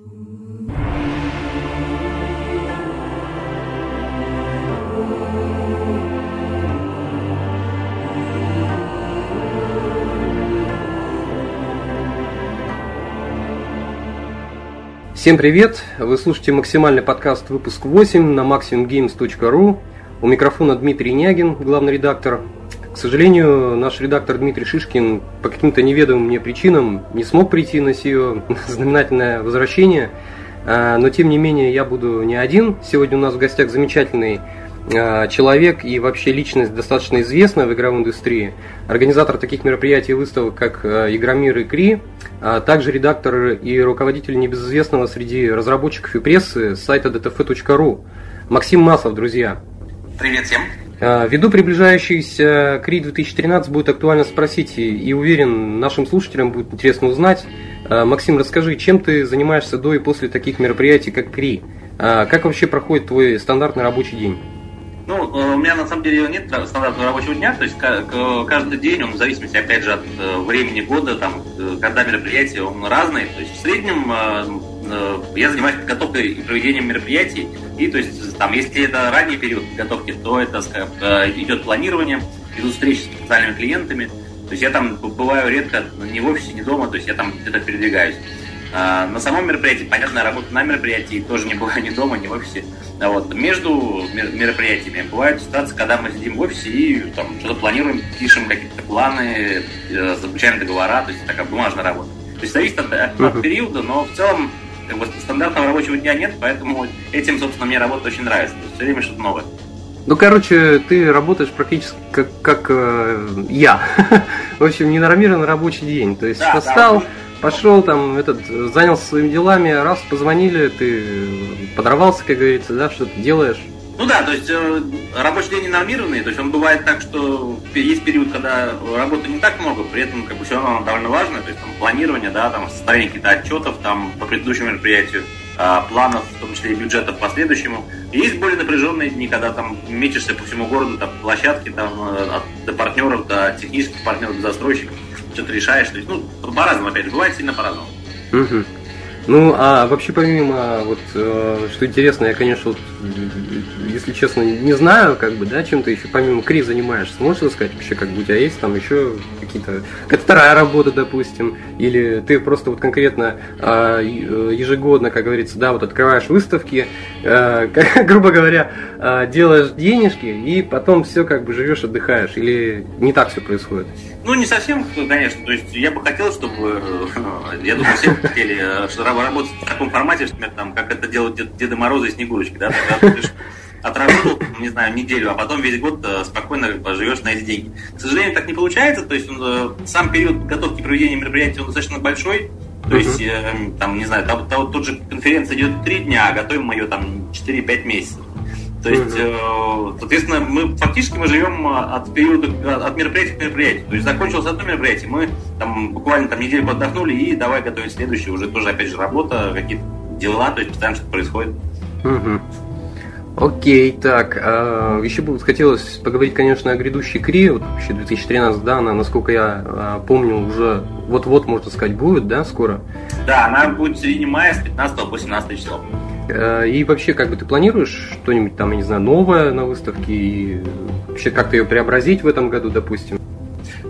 Всем привет! Вы слушаете максимальный подкаст выпуск 8 на maximumgames.ru. У микрофона Дмитрий Нягин, главный редактор. Сожалению, наш редактор Дмитрий Шишкин по каким-то неведомым мне причинам не смог прийти на сие знаменательное возвращение. А, но тем не менее я буду не один. Сегодня у нас в гостях замечательный а, человек и вообще личность достаточно известная в игровой индустрии, организатор таких мероприятий и выставок, как а, Игромир и Кри, а также редактор и руководитель небезызвестного среди разработчиков и прессы сайта dtf.ru Максим Маслов, друзья. Привет всем. Ввиду приближающейся КРИ 2013 будет актуально спросить, и уверен, нашим слушателям будет интересно узнать. Максим, расскажи, чем ты занимаешься до и после таких мероприятий, как КРИ? Как вообще проходит твой стандартный рабочий день? Ну, э, у меня на самом деле нет стандартного рабочего дня, то есть каждый день, он в зависимости, опять же, от э, времени года, там, э, когда мероприятие, он разный. То есть в среднем я занимаюсь подготовкой и проведением мероприятий, и то есть там, если это ранний период подготовки, то это идет планирование, идут встречи с потенциальными клиентами, то есть я там бываю редко не в офисе, не дома, то есть я там где-то передвигаюсь. А, на самом мероприятии, понятно, работа на мероприятии тоже не была ни дома, ни в офисе. А вот. Между мероприятиями бывают ситуации, когда мы сидим в офисе и там что-то планируем, пишем какие-то планы, э, заключаем договора, то есть такая бумажная работа. То есть зависит от, от, от периода, но в целом как бы, стандартного рабочего дня нет, поэтому этим, собственно, мне работа очень нравится. То есть все время что-то новое. Ну, короче, ты работаешь практически как, как э, я. в общем, ненормированный рабочий день. То есть да, встал, да, пошел там, этот, занялся своими делами, раз позвонили, ты подорвался, как говорится, да, что ты делаешь. Ну да, то есть э, рабочий день не нормированный, то есть он бывает так, что есть период, когда работы не так много, при этом как бы все равно довольно важно, то есть там планирование, да, там составление каких-то отчетов там по предыдущему мероприятию, э, планов, в том числе и бюджетов по следующему. И есть более напряженные дни, когда там мечешься по всему городу, там площадки, там э, от, до партнеров, до технических партнеров, до застройщиков что-то решаешь. То есть, ну, по-разному, опять же, бывает сильно по-разному. Угу. Ну, а вообще помимо, вот, э, что интересно, я, конечно, вот, если честно, не знаю, как бы, да, чем ты еще помимо КРИ занимаешься. Можешь рассказать вообще, как бы у тебя есть там еще какие-то, какая-то вторая работа, допустим, или ты просто вот конкретно э, ежегодно, как говорится, да, вот открываешь выставки, э, как, грубо говоря, э, делаешь денежки и потом все как бы живешь, отдыхаешь, или не так все происходит? Ну, не совсем, конечно. То есть я бы хотел, чтобы, я думаю, все хотели, что работать в таком формате, например, там, как это делают Дед, Деда Мороза и Снегурочки, да, отработал, не знаю, неделю, а потом весь год э, спокойно живешь на эти деньги. К сожалению, так не получается, то есть он, э, сам период подготовки проведения мероприятия он достаточно большой, то есть, э, там, не знаю, там, там, тут же конференция идет три дня, а готовим мы ее там 4-5 месяцев. То есть, э, соответственно, мы фактически мы живем а, от периода, от мероприятия к мероприятию. То есть закончилось одно мероприятие, мы там буквально там недельку отдохнули и давай готовить следующее, уже тоже опять же работа, какие-то дела, то есть постоянно что-то происходит. Угу. Окей, так, а, еще бы хотелось поговорить, конечно, о грядущей КРИ, вот вообще 2013, да, она, насколько я а, помню, уже вот-вот, можно сказать, будет, да, скоро? Да, она будет в середине мая с 15 по 17 число. Э, и вообще, как бы ты планируешь что-нибудь там, я не знаю, новое на выставке и вообще как-то ее преобразить в этом году, допустим?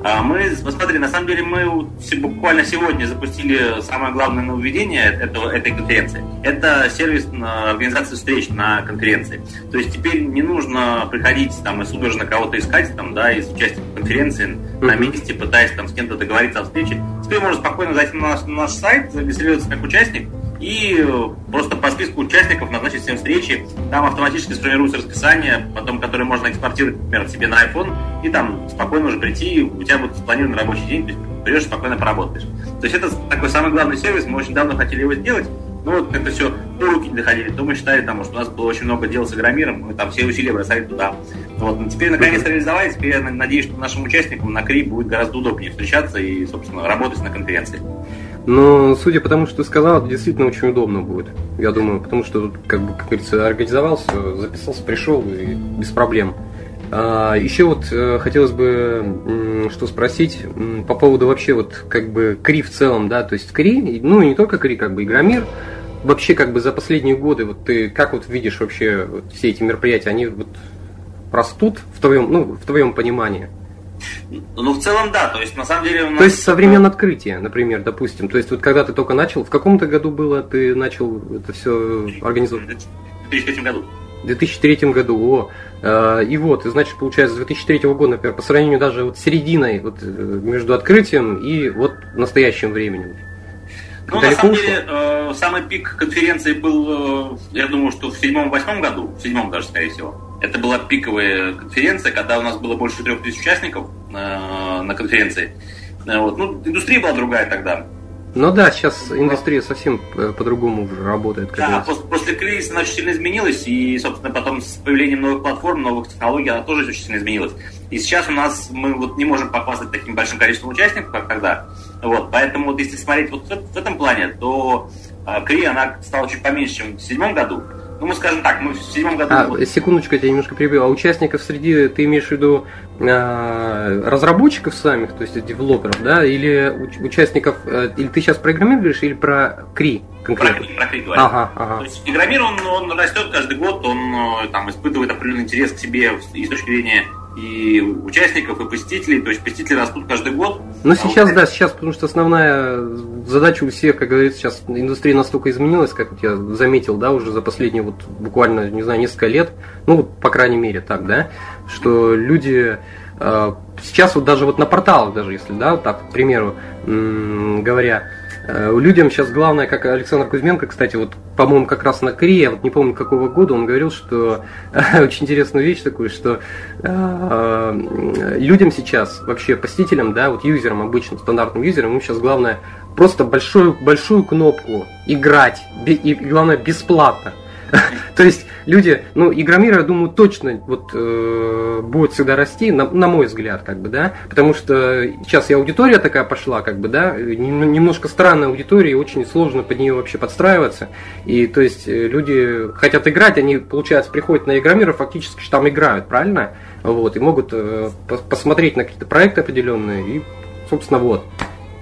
А, мы, посмотри, на самом деле мы буквально сегодня запустили самое главное нововведение этого, этой конференции. Это сервис организации встреч на конференции. То есть теперь не нужно приходить там и судорожно кого-то искать там, да, из участия в конференции на месте, пытаясь там с кем-то договориться о встрече. Теперь можно спокойно зайти на наш, на наш сайт, зарегистрироваться как участник, и просто по списку участников назначить всем встречи. Там автоматически сформируется расписание, потом, которое можно экспортировать, например, себе на iPhone, и там спокойно уже прийти, у тебя будет спланирован рабочий день, то есть придешь, спокойно поработаешь. То есть это такой самый главный сервис, мы очень давно хотели его сделать, но вот как-то все по руки не доходили, то мы считали, там, что у нас было очень много дел с Игромиром, мы там все усилия бросали туда. Вот. Но теперь наконец реализовали, теперь я надеюсь, что нашим участникам на КРИ будет гораздо удобнее встречаться и, собственно, работать на конференции. Но судя по тому, что ты сказал, это действительно очень удобно будет. Я думаю, потому что тут, как бы, как говорится, организовался, записался, пришел и без проблем. А, еще вот э, хотелось бы что спросить по поводу вообще вот как бы Кри в целом, да, то есть Кри, ну и не только Кри, как бы Игромир, вообще как бы за последние годы, вот ты как вот видишь вообще вот все эти мероприятия, они вот растут в твоем, ну, в твоем понимании? Ну, в целом, да. То есть, на самом деле, нас... То есть, со времен открытия, например, допустим. То есть, вот когда ты только начал, в каком-то году было, ты начал это все организовывать? В 2003 году. В 2003 году, о. Э, и вот, и значит, получается, с 2003 года, например, по сравнению даже вот с серединой, вот э, между открытием и вот настоящим временем. Ну, на самом деле, э, самый пик конференции был, я думаю, что в седьмом-восьмом году, в седьмом даже, скорее всего. Это была пиковая конференция, когда у нас было больше трех тысяч участников э, на конференции. Э, вот. Ну, индустрия была другая тогда. Ну да, сейчас индустрия совсем э, по-другому уже работает. Да, после, после кризиса она очень сильно изменилась, и, собственно, потом с появлением новых платформ, новых технологий она тоже очень сильно изменилась. И сейчас у нас мы вот не можем похвастать таким большим количеством участников, как тогда. Вот, поэтому вот если смотреть вот в, в этом плане, то э, Кри, она стала чуть поменьше, чем в седьмом году. Ну, мы скажем так, мы в седьмом году... А, секундочку, я тебя немножко перебил. А участников среди, ты имеешь в виду э, разработчиков самих, то есть девелоперов, да, или участников, э, или ты сейчас про игромир говоришь, или про Кри конкретно? Про, про Кри говорю. Ага, ага. То есть игромир, он, он растет каждый год, он э, там испытывает определенный интерес к себе и с точки зрения и участников, и посетителей. То есть посетители растут каждый год. Ну, сейчас, вот... да, сейчас, потому что основная задача у всех, как говорится, сейчас индустрия настолько изменилась, как я заметил, да, уже за последние вот буквально, не знаю, несколько лет, ну, по крайней мере, так, да, что люди э, сейчас вот даже вот на порталах даже, если, да, так, к примеру, говоря, людям сейчас главное, как Александр Кузьменко, кстати, вот, по-моему, как раз на Крие, вот не помню какого года, он говорил, что очень интересную вещь такую, что э, людям сейчас, вообще посетителям, да, вот юзерам, обычным стандартным юзерам, им сейчас главное просто большую, большую кнопку играть, и главное бесплатно. То есть люди, ну, Игромир, я думаю, точно вот э, будет всегда расти, на, на мой взгляд, как бы, да, потому что сейчас и аудитория такая пошла, как бы, да, немножко странная аудитория, и очень сложно под нее вообще подстраиваться, и то есть э, люди хотят играть, они, получается, приходят на Игромир и фактически там играют, правильно? Вот, и могут э, посмотреть на какие-то проекты определенные, и, собственно, вот.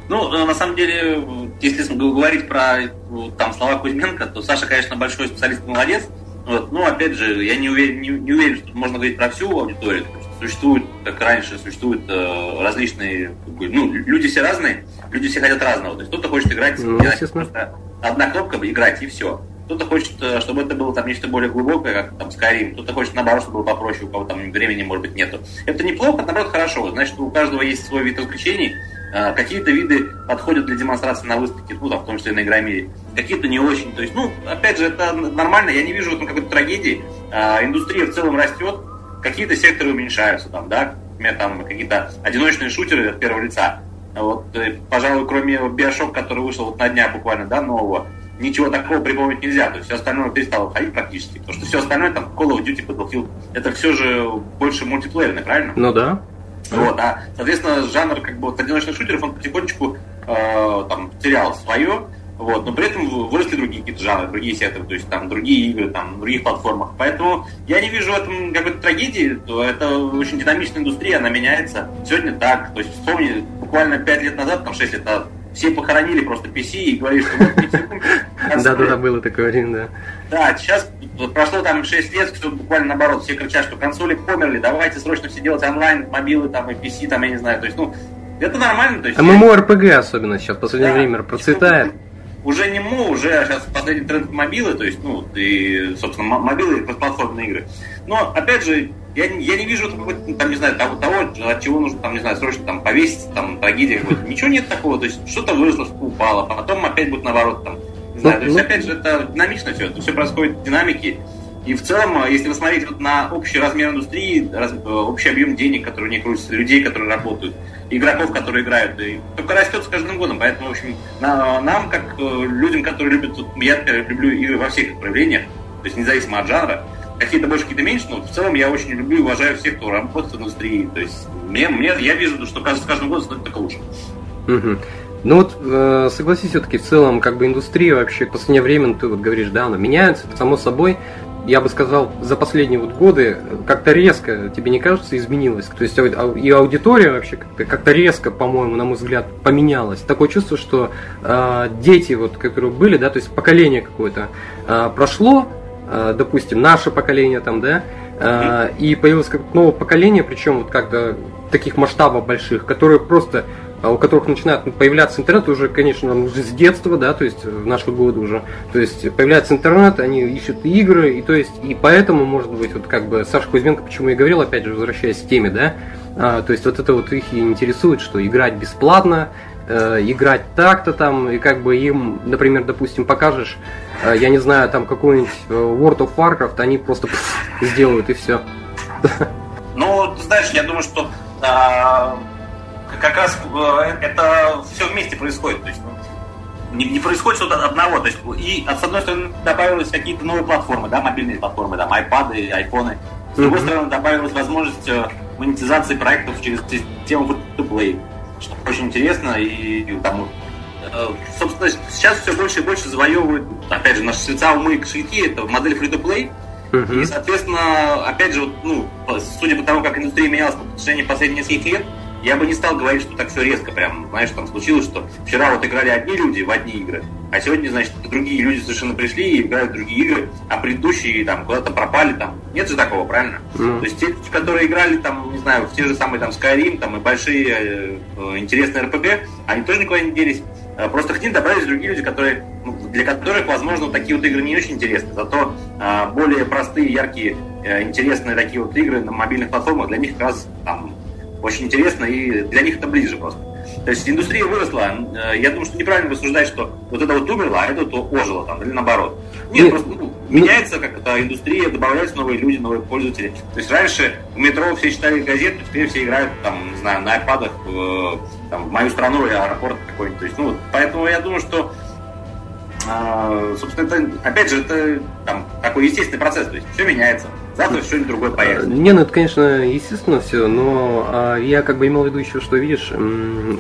Ну, э, на самом деле, если говорить про там слова Кузьменко, то Саша, конечно, большой специалист, молодец. Вот. Но, опять же, я не уверен, не, не уверен, что можно говорить про всю аудиторию. Существуют, как раньше, существуют э, различные, как бы, ну, люди все разные, люди все хотят разного. То есть кто-то хочет играть, ну, просто одна кнопка играть и все. Кто-то хочет, э, чтобы это было там нечто более глубокое, как там Skyrim. Кто-то хочет, наоборот, чтобы было попроще, у кого там времени, может быть, нету. Это неплохо, это, наоборот, хорошо. Значит, у каждого есть свой вид развлечений, какие-то виды подходят для демонстрации на выставке, ну, там, в том числе на Игромире, какие-то не очень. То есть, ну, опять же, это нормально, я не вижу этом какой-то трагедии. А, индустрия в целом растет, какие-то секторы уменьшаются, там, да, например, там какие-то одиночные шутеры от первого лица. Вот, э, пожалуй, кроме Bioshock, который вышел вот на днях буквально, да, нового, ничего такого припомнить нельзя. То есть все остальное перестало ходить практически. Потому что все остальное, там, Call of Duty, Battlefield, это все же больше мультиплеерное, правильно? Ну да. Вот, а, соответственно, жанр как бы вот, одиночных шутеров, он потихонечку э, там терял свое, вот, но при этом выросли другие какие-то жанры, другие секторы, то есть там другие игры, там, на других платформах. Поэтому я не вижу в этом какой-то трагедии, то это очень динамичная индустрия, она меняется. Сегодня так, то есть вспомни, буквально 5 лет назад, там 6 лет назад, все похоронили просто PC и говорили, что вот Да-да-да, было такое время, да. Да, сейчас прошло там 6 лет, что буквально наоборот, все кричат, что консоли померли, давайте срочно все делать онлайн, мобилы там и PC, там, я не знаю, то есть, ну, это нормально. То есть, а MMORPG особенно сейчас в последнее время процветает. Уже не МО, уже сейчас последний тренд мобилы, то есть, ну, и, собственно, мобилы и платформенные игры. Но, опять же, я, я не вижу там, не знаю, того, того, от чего нужно, там, не знаю, срочно там повеситься, там, трагедия какой-то. Ничего нет такого, то есть что-то выросло, что упало, потом опять будет наоборот, там, не знаю, то есть, ну, опять же, это динамично все, это все происходит в динамике. И в целом, если вы смотрите вот на общий размер индустрии, раз, э, общий объем денег, которые не крутятся, людей, которые работают, игроков, которые играют, и только растет с каждым годом. Поэтому, в общем, на, нам, как э, людям, которые любят, вот, я люблю игры во всех их проявлениях, то есть независимо от жанра, какие-то больше, какие-то меньше, но в целом я очень люблю и уважаю всех, кто работает в индустрии. То есть мне, мне я вижу, что с каждым годом становится только лучше. Ну вот, э, согласись, все-таки в целом, как бы индустрия вообще в последнее время, ты вот говоришь, да, она меняется, само собой. Я бы сказал, за последние вот годы как-то резко, тебе не кажется, изменилось? То есть и аудитория вообще как-то, как-то резко, по-моему, на мой взгляд, поменялась. Такое чувство, что э, дети, вот, которые были, да, то есть поколение какое-то э, прошло, э, допустим, наше поколение там, да, э, и появилось как новое поколение, причем вот как-то таких масштабов больших, которые просто а у которых начинает появляться интернет уже, конечно, уже с детства, да, то есть в наши годы уже. То есть появляется интернет, они ищут игры, и то есть и поэтому, может быть, вот как бы Саша Кузьменко, почему я говорил, опять же, возвращаясь к теме, да, а, то есть вот это вот их и интересует, что играть бесплатно, э, играть так-то там, и как бы им, например, допустим, покажешь, э, я не знаю, там какой-нибудь э, World of Warcraft, они просто пфф, сделают и все. Ну, знаешь, я думаю, что а, как раз э, это все вместе происходит. То есть, ну, не, не происходит что-то одного. То есть, и с одной стороны добавились какие-то новые платформы, да, мобильные платформы, там, iPad, айфоны. С другой mm-hmm. стороны, добавилась возможность э, монетизации проектов через систему free-to-play, что очень интересно. И, и там, э, собственно, сейчас все больше и больше завоевывают, опять же, наши сердца, умы и кошельки, это модель free-to-play. Uh-huh. И, соответственно, опять же, вот, ну, судя по тому, как индустрия менялась по протяжении последних нескольких лет, я бы не стал говорить, что так все резко прям, знаешь, там случилось, что вчера вот играли одни люди в одни игры, а сегодня, значит, другие люди совершенно пришли и играют в другие игры, а предыдущие там куда-то пропали там. Нет же такого, правильно? Mm. То есть те, которые играли там, не знаю, в те же самые там Skyrim, там и большие э, э интересные RPG, они тоже никуда не делись. Э, просто к ним добавились другие люди, которые, ну, для которых, возможно, такие вот игры не очень интересны. Зато э, более простые, яркие, э, интересные такие вот игры на мобильных платформах для них как раз там очень интересно, и для них это ближе просто. То есть индустрия выросла. Э, я думаю, что неправильно рассуждать, что вот это вот умерло, а это вот ожило там, или наоборот. Нет, Нет просто ну, меняется как то индустрия, добавляются новые люди, новые пользователи. То есть раньше в метро все читали газеты, теперь все играют там, не знаю, на айпадах в, там, в мою страну или аэропорт какой-нибудь. То есть, ну, поэтому я думаю, что а, собственно, это, опять же, это там, такой естественный процесс, то есть все меняется. Завтра что-нибудь другое появится. Не, ну это, конечно, естественно все, но а, я как бы имел в виду еще, что видишь,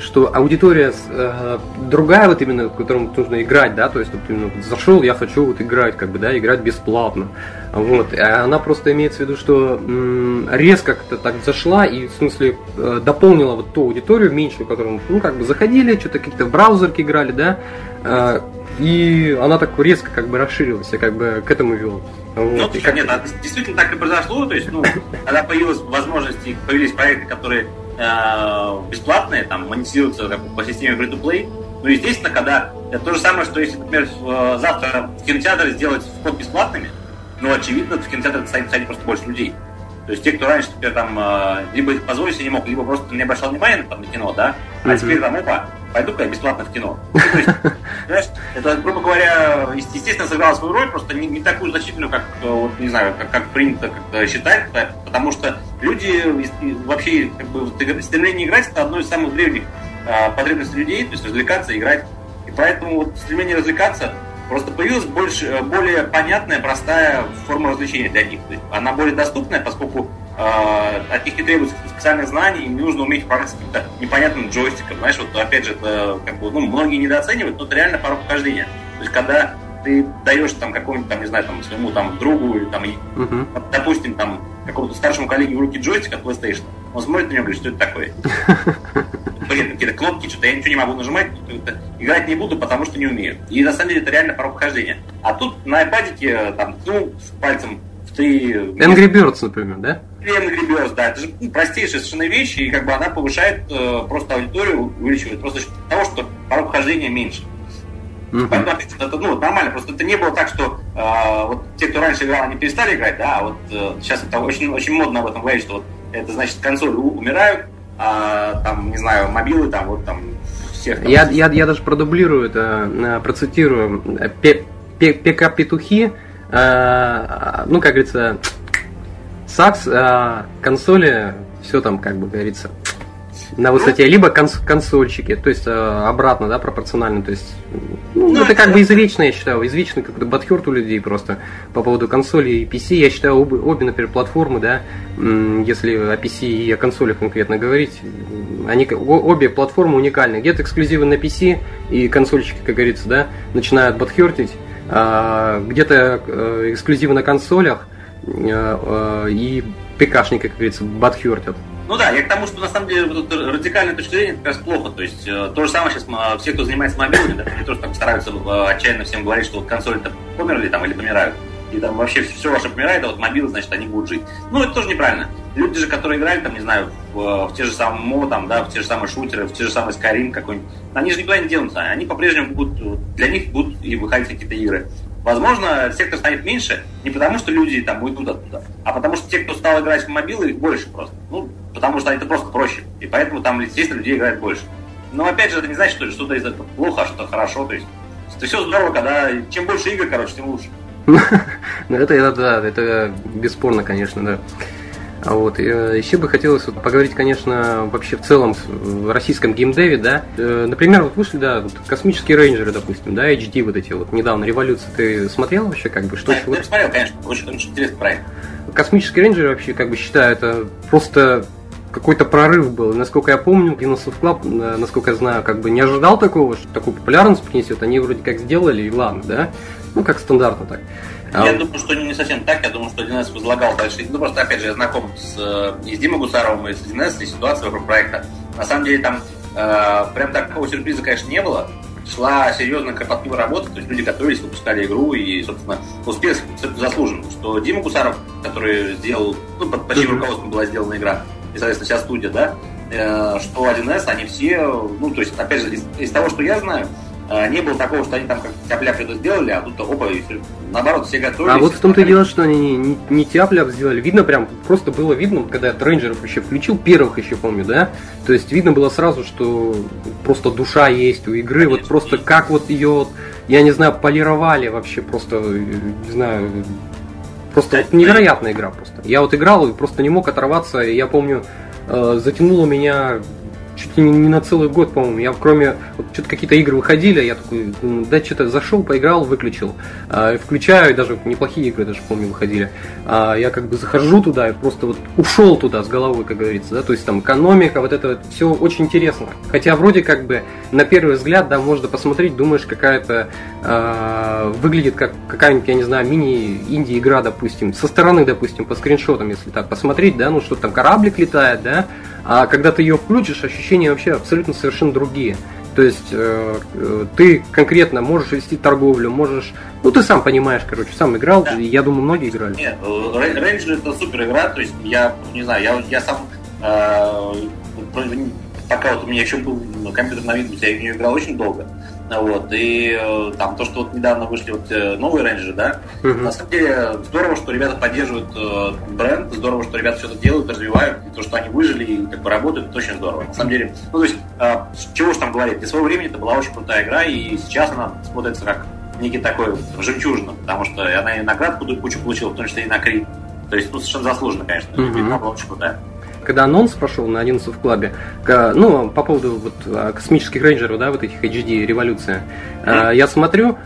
что аудитория а, другая, вот именно, в котором нужно играть, да, то есть вот именно зашел, я хочу вот играть, как бы, да, играть бесплатно. Вот. Она просто имеется в виду, что резко как-то так зашла и в смысле э, дополнила вот ту аудиторию меньшую, которую, ну, как бы заходили, что-то какие-то в браузерки играли, да, э, и она так резко как бы расширилась, я как бы к этому вел. Вот. Ну, и как... нет, действительно так и произошло, то есть, ну, когда появилась возможность, появились проекты, которые э, бесплатные, там, монетизируются как, по системе free-to-play, ну, естественно, когда это то же самое, что если, например, завтра в кинотеатре сделать вход бесплатными, ну, очевидно, в кинотеатре станет, станет просто больше людей. То есть те, кто раньше, например, там, э, либо позволить себе не мог, либо просто не обращал внимания там, на кино, да, а mm-hmm. теперь там, опа, пойду-ка я бесплатно в кино. Ну, то есть, знаешь, это, грубо говоря, естественно, сыграло свою роль, просто не, не такую значительную, как, э, вот, не знаю, как, как принято как считать, потому что люди, вообще, как бы, стремление играть, это одно из самых древних а, потребностей людей, то есть развлекаться, играть. И поэтому вот стремление развлекаться Просто появилась больше, э, более понятная, простая форма развлечения для них. То есть она более доступная, поскольку э, от них не требуется специальных знаний, им не нужно уметь управляться каким-то непонятным джойстиком. Знаешь, вот опять же, это как бы, ну, многие недооценивают, но это реально порог вхождения. То есть когда ты даешь там какому-нибудь, там, не знаю, там, своему там другу, там, uh-huh. допустим, там, какому-то старшему коллеге в руки джойстик от PlayStation, он смотрит на него и говорит, что это такое? Блин, какие-то кнопки, что-то я ничего не могу нажимать, играть не буду, потому что не умею. И на самом деле это реально порог вхождения. А тут на iPad там, ну, пальцем в три... Angry Birds, например, да? Angry Birds, да. Это же простейшая совершенно вещь, и как бы она повышает э, просто аудиторию, увеличивает просто того, что порог вхождения меньше. Mm-hmm. Поэтому это ну, нормально, просто это не было так, что э, вот те, кто раньше играл, они перестали играть, да, а вот э, сейчас это очень, очень модно об этом говорить, что вот это значит консоли умирают, а там, не знаю, мобилы там вот там всех. Там, я, я, я даже продублирую это, э, процитирую. ПК-петухи, э, ну, как говорится, САКС, э, консоли, все там, как бы говорится, на высоте, либо конс- консольчики, то есть э, обратно, да, пропорционально, то есть, ну, ну это как бы извечно, я считаю, извечно какой-то батхерт у людей просто по поводу консоли и PC, я считаю, обе, обе например, платформы, да, если о PC и о консолях конкретно говорить, они, обе платформы уникальны, где-то эксклюзивы на PC и консольчики, как говорится, да, начинают батхертить, а, где-то э, эксклюзивы на консолях и ПКшники, как говорится, батхертят. Ну да, я к тому, что на самом деле вот радикальная точка зрения как раз плохо. То есть э, то же самое сейчас все, кто занимается мобилами, да, они тоже там стараются отчаянно всем говорить, что вот консоли-то померли там или помирают и там вообще все ваше помирает, а вот мобилы, значит, они будут жить. Ну, это тоже неправильно. Люди же, которые играли, там, не знаю, в, в те же самые МО, там, да, в те же самые шутеры, в те же самые Skyrim какой-нибудь, они же никуда не денутся. Они по-прежнему будут, для них будут и выходить какие-то игры. Возможно, сектор станет меньше не потому, что люди там уйдут оттуда, а потому что те, кто стал играть в мобилы, их больше просто. Ну, потому что это просто проще. И поэтому там, естественно, людей играет больше. Но опять же, это не значит, что что-то из этого плохо, а что-то хорошо. То есть, это все здорово, когда чем больше игр, короче, тем лучше. Ну, это, да, это бесспорно, конечно, да. А вот, э, еще бы хотелось вот поговорить, конечно, вообще в целом в российском геймдеве, да. Э, например, вот вышли, да, вот космические рейнджеры, допустим, да, HD вот эти вот, недавно, революция, ты смотрел вообще, как бы, что? Да, вот... я смотрел, конечно, очень, очень интересный проект. Космические рейнджеры вообще, как бы, считаю, это просто какой-то прорыв был. Насколько я помню, Dinosaur Club, насколько я знаю, как бы не ожидал такого, что такую популярность принесет. Они вроде как сделали, и ладно, да? Ну, как стандартно так. А я а... думаю, что не совсем так. Я думаю, что 1С возлагал дальше. Ну, просто, опять же, я знаком с, э, и с Димой Гусаровым, и с 1С, и ситуацией вокруг проекта. На самом деле, там э, прям такого сюрприза, конечно, не было. Шла серьезная кропотливая работа, то есть люди готовились, выпускали игру, и, собственно, успех заслужен. Что Дима Гусаров, который сделал, ну, под, чьим руководством была сделана игра, и, соответственно, вся студия, да, э, что 1С, они все, ну, то есть, опять же, из, из того, что я знаю, а, не было такого, что они там как тяп-ляп это сделали, а тут опа, и наоборот, все готовились. А вот в том-то и дело, что они не, не, не тяп-ляп сделали. Видно прям, просто было видно, когда я рейнджеров еще включил, первых еще помню, да? То есть видно было сразу, что просто душа есть у игры, Конечно, вот просто есть. как вот ее, я не знаю, полировали вообще просто, не знаю, просто вот невероятная игра просто. Я вот играл и просто не мог оторваться, и я помню, э, затянуло меня чуть ли не на целый год, по-моему. Я кроме вот, что-то какие-то игры выходили, я такой, да, что-то зашел, поиграл, выключил. А, включаю, даже неплохие игры даже помню выходили. А, я как бы захожу туда и просто вот ушел туда с головой, как говорится, да, то есть там экономика, вот это вот, все очень интересно. Хотя вроде как бы на первый взгляд, да, можно посмотреть, думаешь, какая-то а, выглядит как какая-нибудь, я не знаю, мини-инди игра, допустим, со стороны, допустим, по скриншотам, если так посмотреть, да, ну что там кораблик летает, да, а когда ты ее включишь, ощущения вообще абсолютно совершенно другие. То есть э, э, ты конкретно можешь вести торговлю, можешь. Ну, ты сам понимаешь, короче, сам играл, да. я думаю, многие играли. Нет, Рейнджер это супер игра, то есть я не знаю, я, я сам э, пока вот у меня еще был компьютер на Windows, я в нее играл очень долго. Вот, и э, там то, что вот недавно вышли вот э, новые рейнджеры, да, uh-huh. на самом деле здорово, что ребята поддерживают э, бренд, здорово, что ребята что-то делают, развивают, и то, что они выжили и как бы работают, это очень здорово. На самом деле, ну то есть, э, чего ж там говорить, для своего времени это была очень крутая игра, и сейчас она смотрится как некий такой жемчужина, потому что она и наград кучу получила, в том числе и на Крит. То есть, ну, совершенно заслуженно, конечно. Uh-huh. Игра была очень крутая когда анонс пошел на 11 в клабе, ну, по поводу вот а, космических рейнджеров, да, вот этих HD, революция, mm-hmm. я смотрю,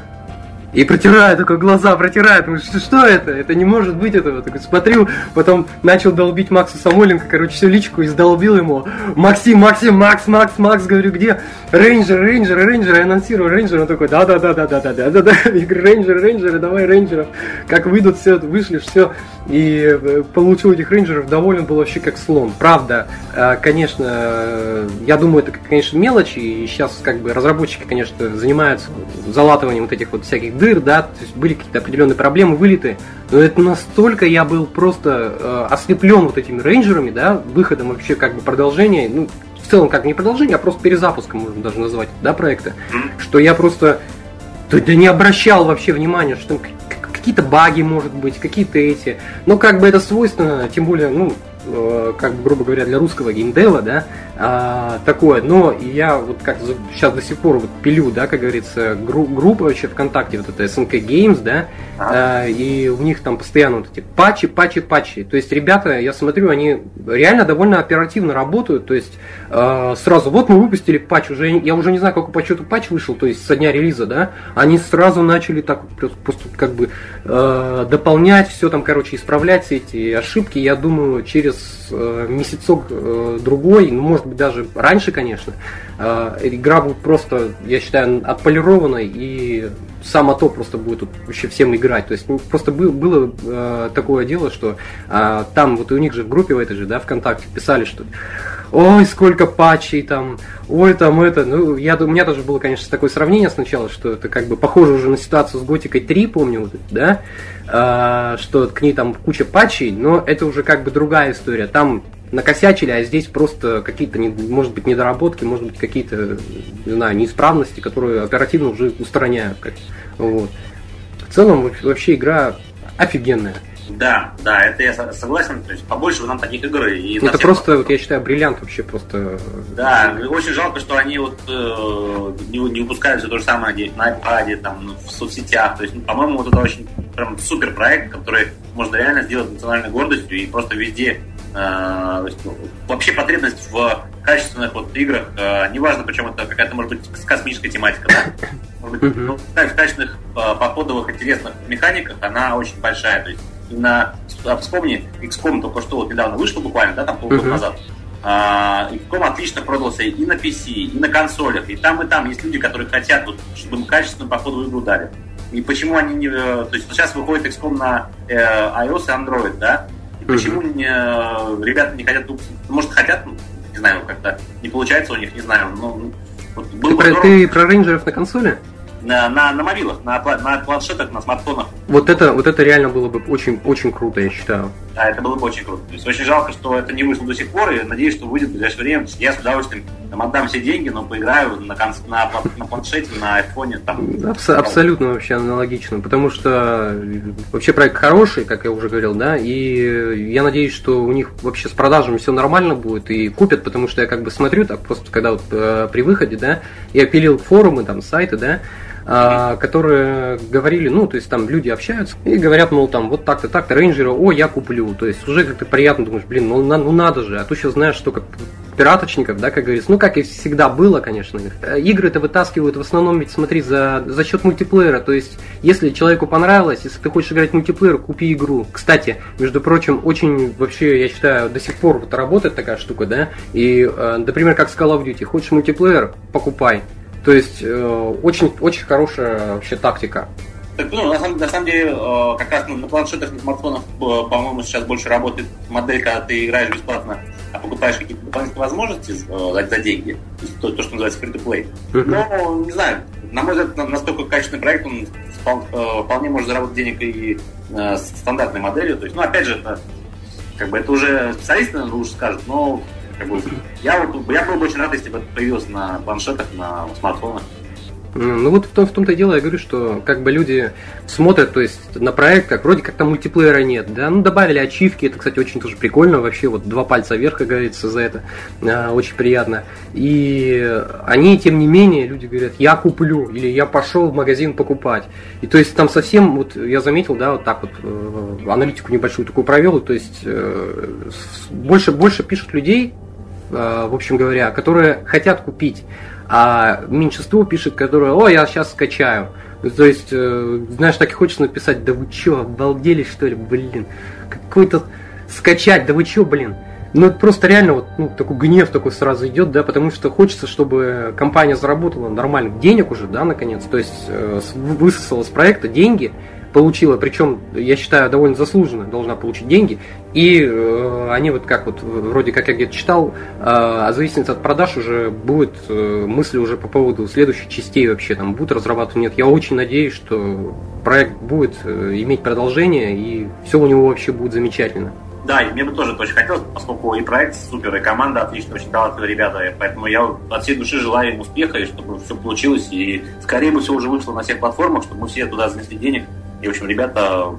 и протираю такой глаза, протираю, думаю, что, что это? Это не может быть этого. Такой смотрю, потом начал долбить Макса Самойленко, короче, всю личку и сдолбил ему. Максим, Максим, Макс, Макс, Макс, говорю, где? Рейнджер, рейнджер, рейнджер, я анонсирую рейнджер. Он такой, да, да, да, да, да, да, да, да, да. Я говорю, рейнджер, рейнджеры, давай рейнджеров. Как выйдут, все, вышли, все. И э, получил этих рейнджеров, доволен был вообще как слон. Правда, э, конечно, э, я думаю, это, конечно, мелочи, и сейчас как бы разработчики, конечно, занимаются залатыванием вот этих вот всяких дыр, да, то есть были какие-то определенные проблемы, вылеты, но это настолько я был просто э, ослеплен вот этими рейнджерами, да, выходом вообще как бы продолжения, ну, в целом как не продолжение, а просто перезапуском можно даже назвать, да, проекта, что я просто да, да не обращал вообще внимания, что какие-то баги, может быть, какие-то эти. Но как бы это свойственно, тем более, ну, как бы, грубо говоря, для русского геймдева, да, а, такое. Но я вот как сейчас до сих пор вот пилю, да, как говорится, гру- группа вообще ВКонтакте, вот это SNK Games, да, а. и у них там постоянно вот эти патчи, патчи, патчи. То есть ребята, я смотрю, они реально довольно оперативно работают, то есть э, сразу, вот мы выпустили патч, уже я уже не знаю, какой по счету патч вышел, то есть со дня релиза, да, они сразу начали так просто как бы э, дополнять все там, короче, исправлять все эти ошибки. Я думаю, через э, месяцок э, другой, ну, может быть, даже раньше, конечно, э, игра будет просто, я считаю, отполированной и само то просто будет тут вообще всем играть. То есть ну, просто был, было э, такое дело, что э, там вот у них же в группе в этой же, да, ВКонтакте писали, что ой, сколько патчей там, ой, там это. Ну, я, у меня тоже было, конечно, такое сравнение сначала, что это как бы похоже уже на ситуацию с Готикой 3, помню, вот, да, а, что к ней там куча патчей, но это уже как бы другая история. Там накосячили, а здесь просто какие-то, может быть, недоработки, может быть, какие-то, не знаю, неисправности, которые оперативно уже устраняют. Вот. В целом, вообще игра офигенная. Да, да, это я согласен. То есть побольше нам таких игр. И это просто, вот я считаю, бриллиант вообще просто. Да, очень жалко, что они вот э, не, не выпускают все то же самое на iPad, там, в соцсетях. То есть, ну, по-моему, вот это очень прям супер проект, который можно реально сделать национальной гордостью и просто везде есть, ну, вообще потребность в качественных вот играх, э, неважно, причем это какая-то может быть космическая тематика, да? Может быть, ну, в качественных э, подходовых интересных механиках она очень большая. То есть на, а, вспомни, XCOM только что вот недавно вышел буквально, да, там полгода uh-huh. назад. А, XCOM отлично продался и на PC, и на консолях, и там, и там есть люди, которые хотят, вот, чтобы им качественную походу игру дали. И почему они не... Э, то есть сейчас выходит XCOM на э, iOS и Android, да? И почему не, э, ребята не хотят... Ну, может, хотят, ну, не знаю, как-то не получается у них, не знаю. Но, вот, ты, про, ты про рейнджеров на консоли? на, на, на мобилах, на, на планшетах, на смартфонах. Вот это, вот это реально было бы очень, очень круто, я считаю. Да, это было бы очень круто. То есть очень жалко, что это не вышло до сих пор, и надеюсь, что выйдет в ближайшее время. Я с удовольствием там, отдам все деньги, но поиграю на, на, на планшете, на айфоне. Там, Абс- абсолютно вообще аналогично, потому что вообще проект хороший, как я уже говорил, да, и я надеюсь, что у них вообще с продажами все нормально будет и купят, потому что я как бы смотрю так просто, когда вот э, при выходе, да, я пилил форумы, там, сайты, да, которые говорили, ну, то есть там люди общаются и говорят, мол, там, вот так-то, так-то, рейнджеры, о, я куплю. То есть уже как-то приятно думаешь, блин, ну, на, ну надо же, а то сейчас знаешь, что как пираточников, да, как говорится, ну, как и всегда было, конечно. Игры-то вытаскивают в основном, ведь смотри, за, за счет мультиплеера, то есть, если человеку понравилось, если ты хочешь играть в мультиплеер, купи игру. Кстати, между прочим, очень вообще, я считаю, до сих пор вот работает такая штука, да, и, э, например, как с Call of Duty, хочешь мультиплеер, покупай. То есть э, очень, очень хорошая вообще тактика. Так, ну, на самом, на самом деле, э, как раз ну, на планшетах, на смартфонах, э, по-моему, сейчас больше работает модель, когда ты играешь бесплатно, а покупаешь какие-то дополнительные возможности за, за деньги. То, есть, то, то, что называется free-to-play. Uh-huh. Но, не знаю, на мой взгляд, настолько качественный проект, он вполне может заработать денег и с стандартной моделью. То есть, ну, опять же, это, как бы, это уже специалисты, наверное, лучше скажут, но я, вот, я был бы очень рад, если бы это появилось на планшетах, на смартфонах. Ну вот в, том, в том-то и дело, я говорю, что как бы люди смотрят, то есть на проект, как вроде как там мультиплеера нет, да, ну добавили ачивки, это, кстати, очень тоже прикольно, вообще вот два пальца вверх, как говорится, за это, а, очень приятно. И они, тем не менее, люди говорят, я куплю, или я пошел в магазин покупать. И то есть там совсем, вот я заметил, да, вот так вот э, аналитику небольшую такую провел, то есть э, больше, больше пишут людей, э, в общем говоря, которые хотят купить а меньшинство пишет, которое, о, я сейчас скачаю. То есть, э, знаешь, так и хочется написать, да вы чё, обалдели что ли, блин, какой-то скачать, да вы чё, блин. Ну, это просто реально вот ну, такой гнев такой сразу идет, да, потому что хочется, чтобы компания заработала нормальных денег уже, да, наконец, то есть э, высосала с проекта деньги, получила, причем, я считаю, довольно заслуженно должна получить деньги, и э, они вот как вот, вроде как я где-то читал, э, а зависит от продаж уже будет э, мысли уже по поводу следующих частей вообще, там, будут разрабатывать, нет, я очень надеюсь, что проект будет э, иметь продолжение, и все у него вообще будет замечательно. Да, и мне бы тоже очень хотелось, поскольку и проект супер, и команда отличная, очень талантливые ребята. Поэтому я от всей души желаю им успеха, и чтобы все получилось. И скорее бы все уже вышло на всех платформах, чтобы мы все туда занесли денег. И, в общем, ребята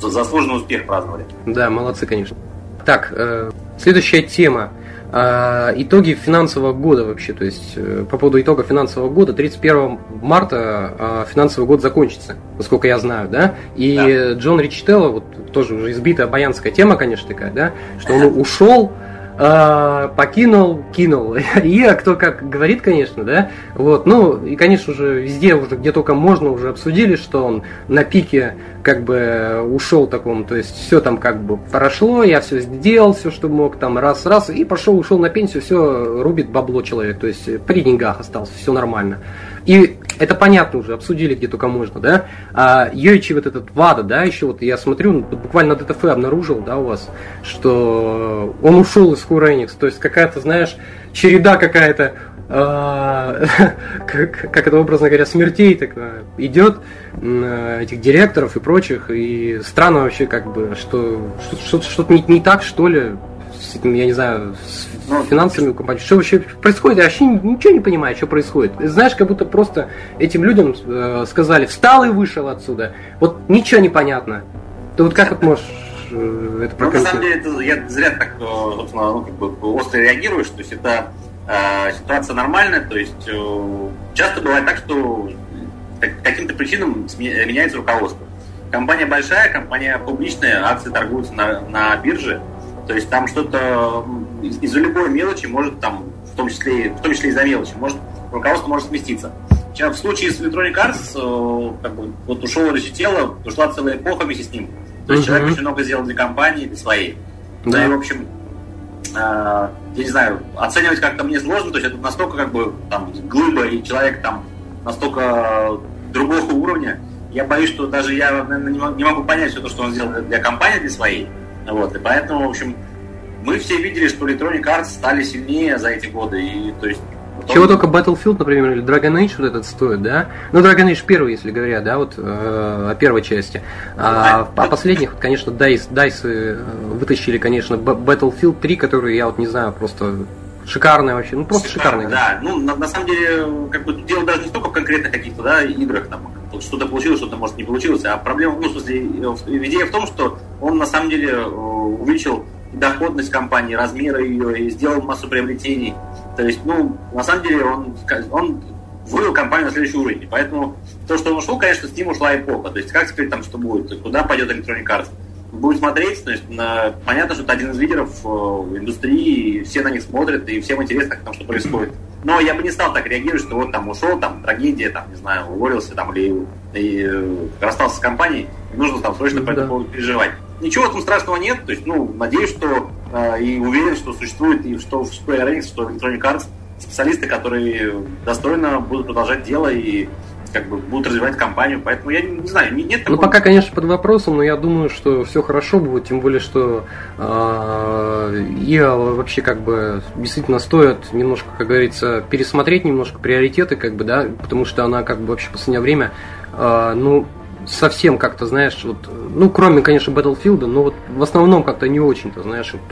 заслуженный успех праздновали. Да, молодцы, конечно. Так, э, следующая тема. Э, итоги финансового года вообще, то есть э, по поводу итога финансового года, 31 марта э, финансовый год закончится, насколько я знаю, да, и да. Джон Ричтелло, вот тоже уже избитая баянская тема, конечно, такая, да, что он ушел, э, покинул, кинул. И а кто как говорит, конечно, да. Вот, ну и, конечно же, везде уже, где только можно, уже обсудили, что он на пике как бы ушел таком, то есть все там как бы прошло, я все сделал, все, что мог, там раз-раз, и пошел, ушел на пенсию, все рубит бабло человек, то есть при деньгах остался, все нормально. И это понятно уже, обсудили где только можно, да. А Йойчи вот этот Вада, да, еще вот я смотрю, ну, буквально на ДТФ обнаружил, да, у вас, что он ушел из Square то есть какая-то, знаешь, череда какая-то а, как, как это образно говоря, смертей так идет этих директоров и прочих, и странно вообще как бы, что что-то не, не так, что ли, с этим, я не знаю, с ну, финансами компании. Что вообще происходит? Я вообще ничего не понимаю, что происходит. Знаешь, как будто просто этим людям э, сказали, встал и вышел отсюда. Вот ничего не понятно. Ты вот как вот можешь э, это Ну, на самом деле, это, я зря так, э, собственно, ну, как бы остро реагируешь. То есть это э, ситуация нормальная. То есть э, часто бывает так, что каким-то причинам меняется руководство. Компания большая, компания публичная, акции торгуются на, на бирже. То есть там что-то из-за любой мелочи может там, в том числе, в том числе из-за мелочи, может, руководство может сместиться. В случае с Electronic Arts, э, как бы, вот ушел Речитело, ушла целая эпоха вместе с ним. То есть uh-huh. человек очень много сделал для компании, для своей. Да. Ну и, в общем, э, я не знаю, оценивать как-то мне сложно, то есть это настолько как бы там глыба и человек там настолько другого уровня. Я боюсь, что даже я, наверное, не могу понять все то, что он сделал для компании, для своей. Вот, и поэтому, в общем, мы все видели, что Electronic Arts стали сильнее за эти годы. И, то есть, потом... Чего только Battlefield, например, или Dragon Age вот этот стоит, да? Ну, Dragon Age первый, если говоря, да, вот э, о первой части. А, а, последних, конечно, DICE, DICE э, вытащили, конечно, Battlefield 3, который, я вот не знаю, просто шикарная вообще, ну просто шикарная. Да, ну на, на самом деле, как бы дело даже не столько в конкретно каких-то да, играх, там, что-то получилось, что-то может не получилось, а проблема, ну, в смысле, идея в том, что он на самом деле э, увеличил доходность компании, размеры ее и сделал массу приобретений. То есть, ну, на самом деле он, он вывел компанию на следующий уровень. Поэтому то, что он ушел, конечно, с ним ушла эпоха. То есть, как теперь там что будет, куда пойдет Electronic Arts? Будет смотреть, то есть на, понятно, что это один из лидеров э, индустрии, и все на них смотрят, и всем интересно, как там что происходит. Но я бы не стал так реагировать, что вот там ушел, там трагедия, там, не знаю, уволился, там, или и, э, расстался с компанией, нужно там срочно по этому поводу переживать. Ничего в этом страшного нет, то есть, ну, надеюсь, что э, и уверен, что существует и что в Square Enix, что в Electronic Arts специалисты, которые достойно будут продолжать дело и как бы будут развивать компанию, поэтому я не, не знаю, нет такого... Ну, пока, конечно, под вопросом, но я думаю, что все хорошо будет, тем более, что э, ИА вообще как бы действительно стоит немножко, как говорится, пересмотреть немножко приоритеты, как бы, да, потому что она как бы вообще в последнее время, э, ну, совсем как-то, знаешь, вот, ну, кроме, конечно, Battlefield, но вот в основном как-то не очень-то, знаешь, вот,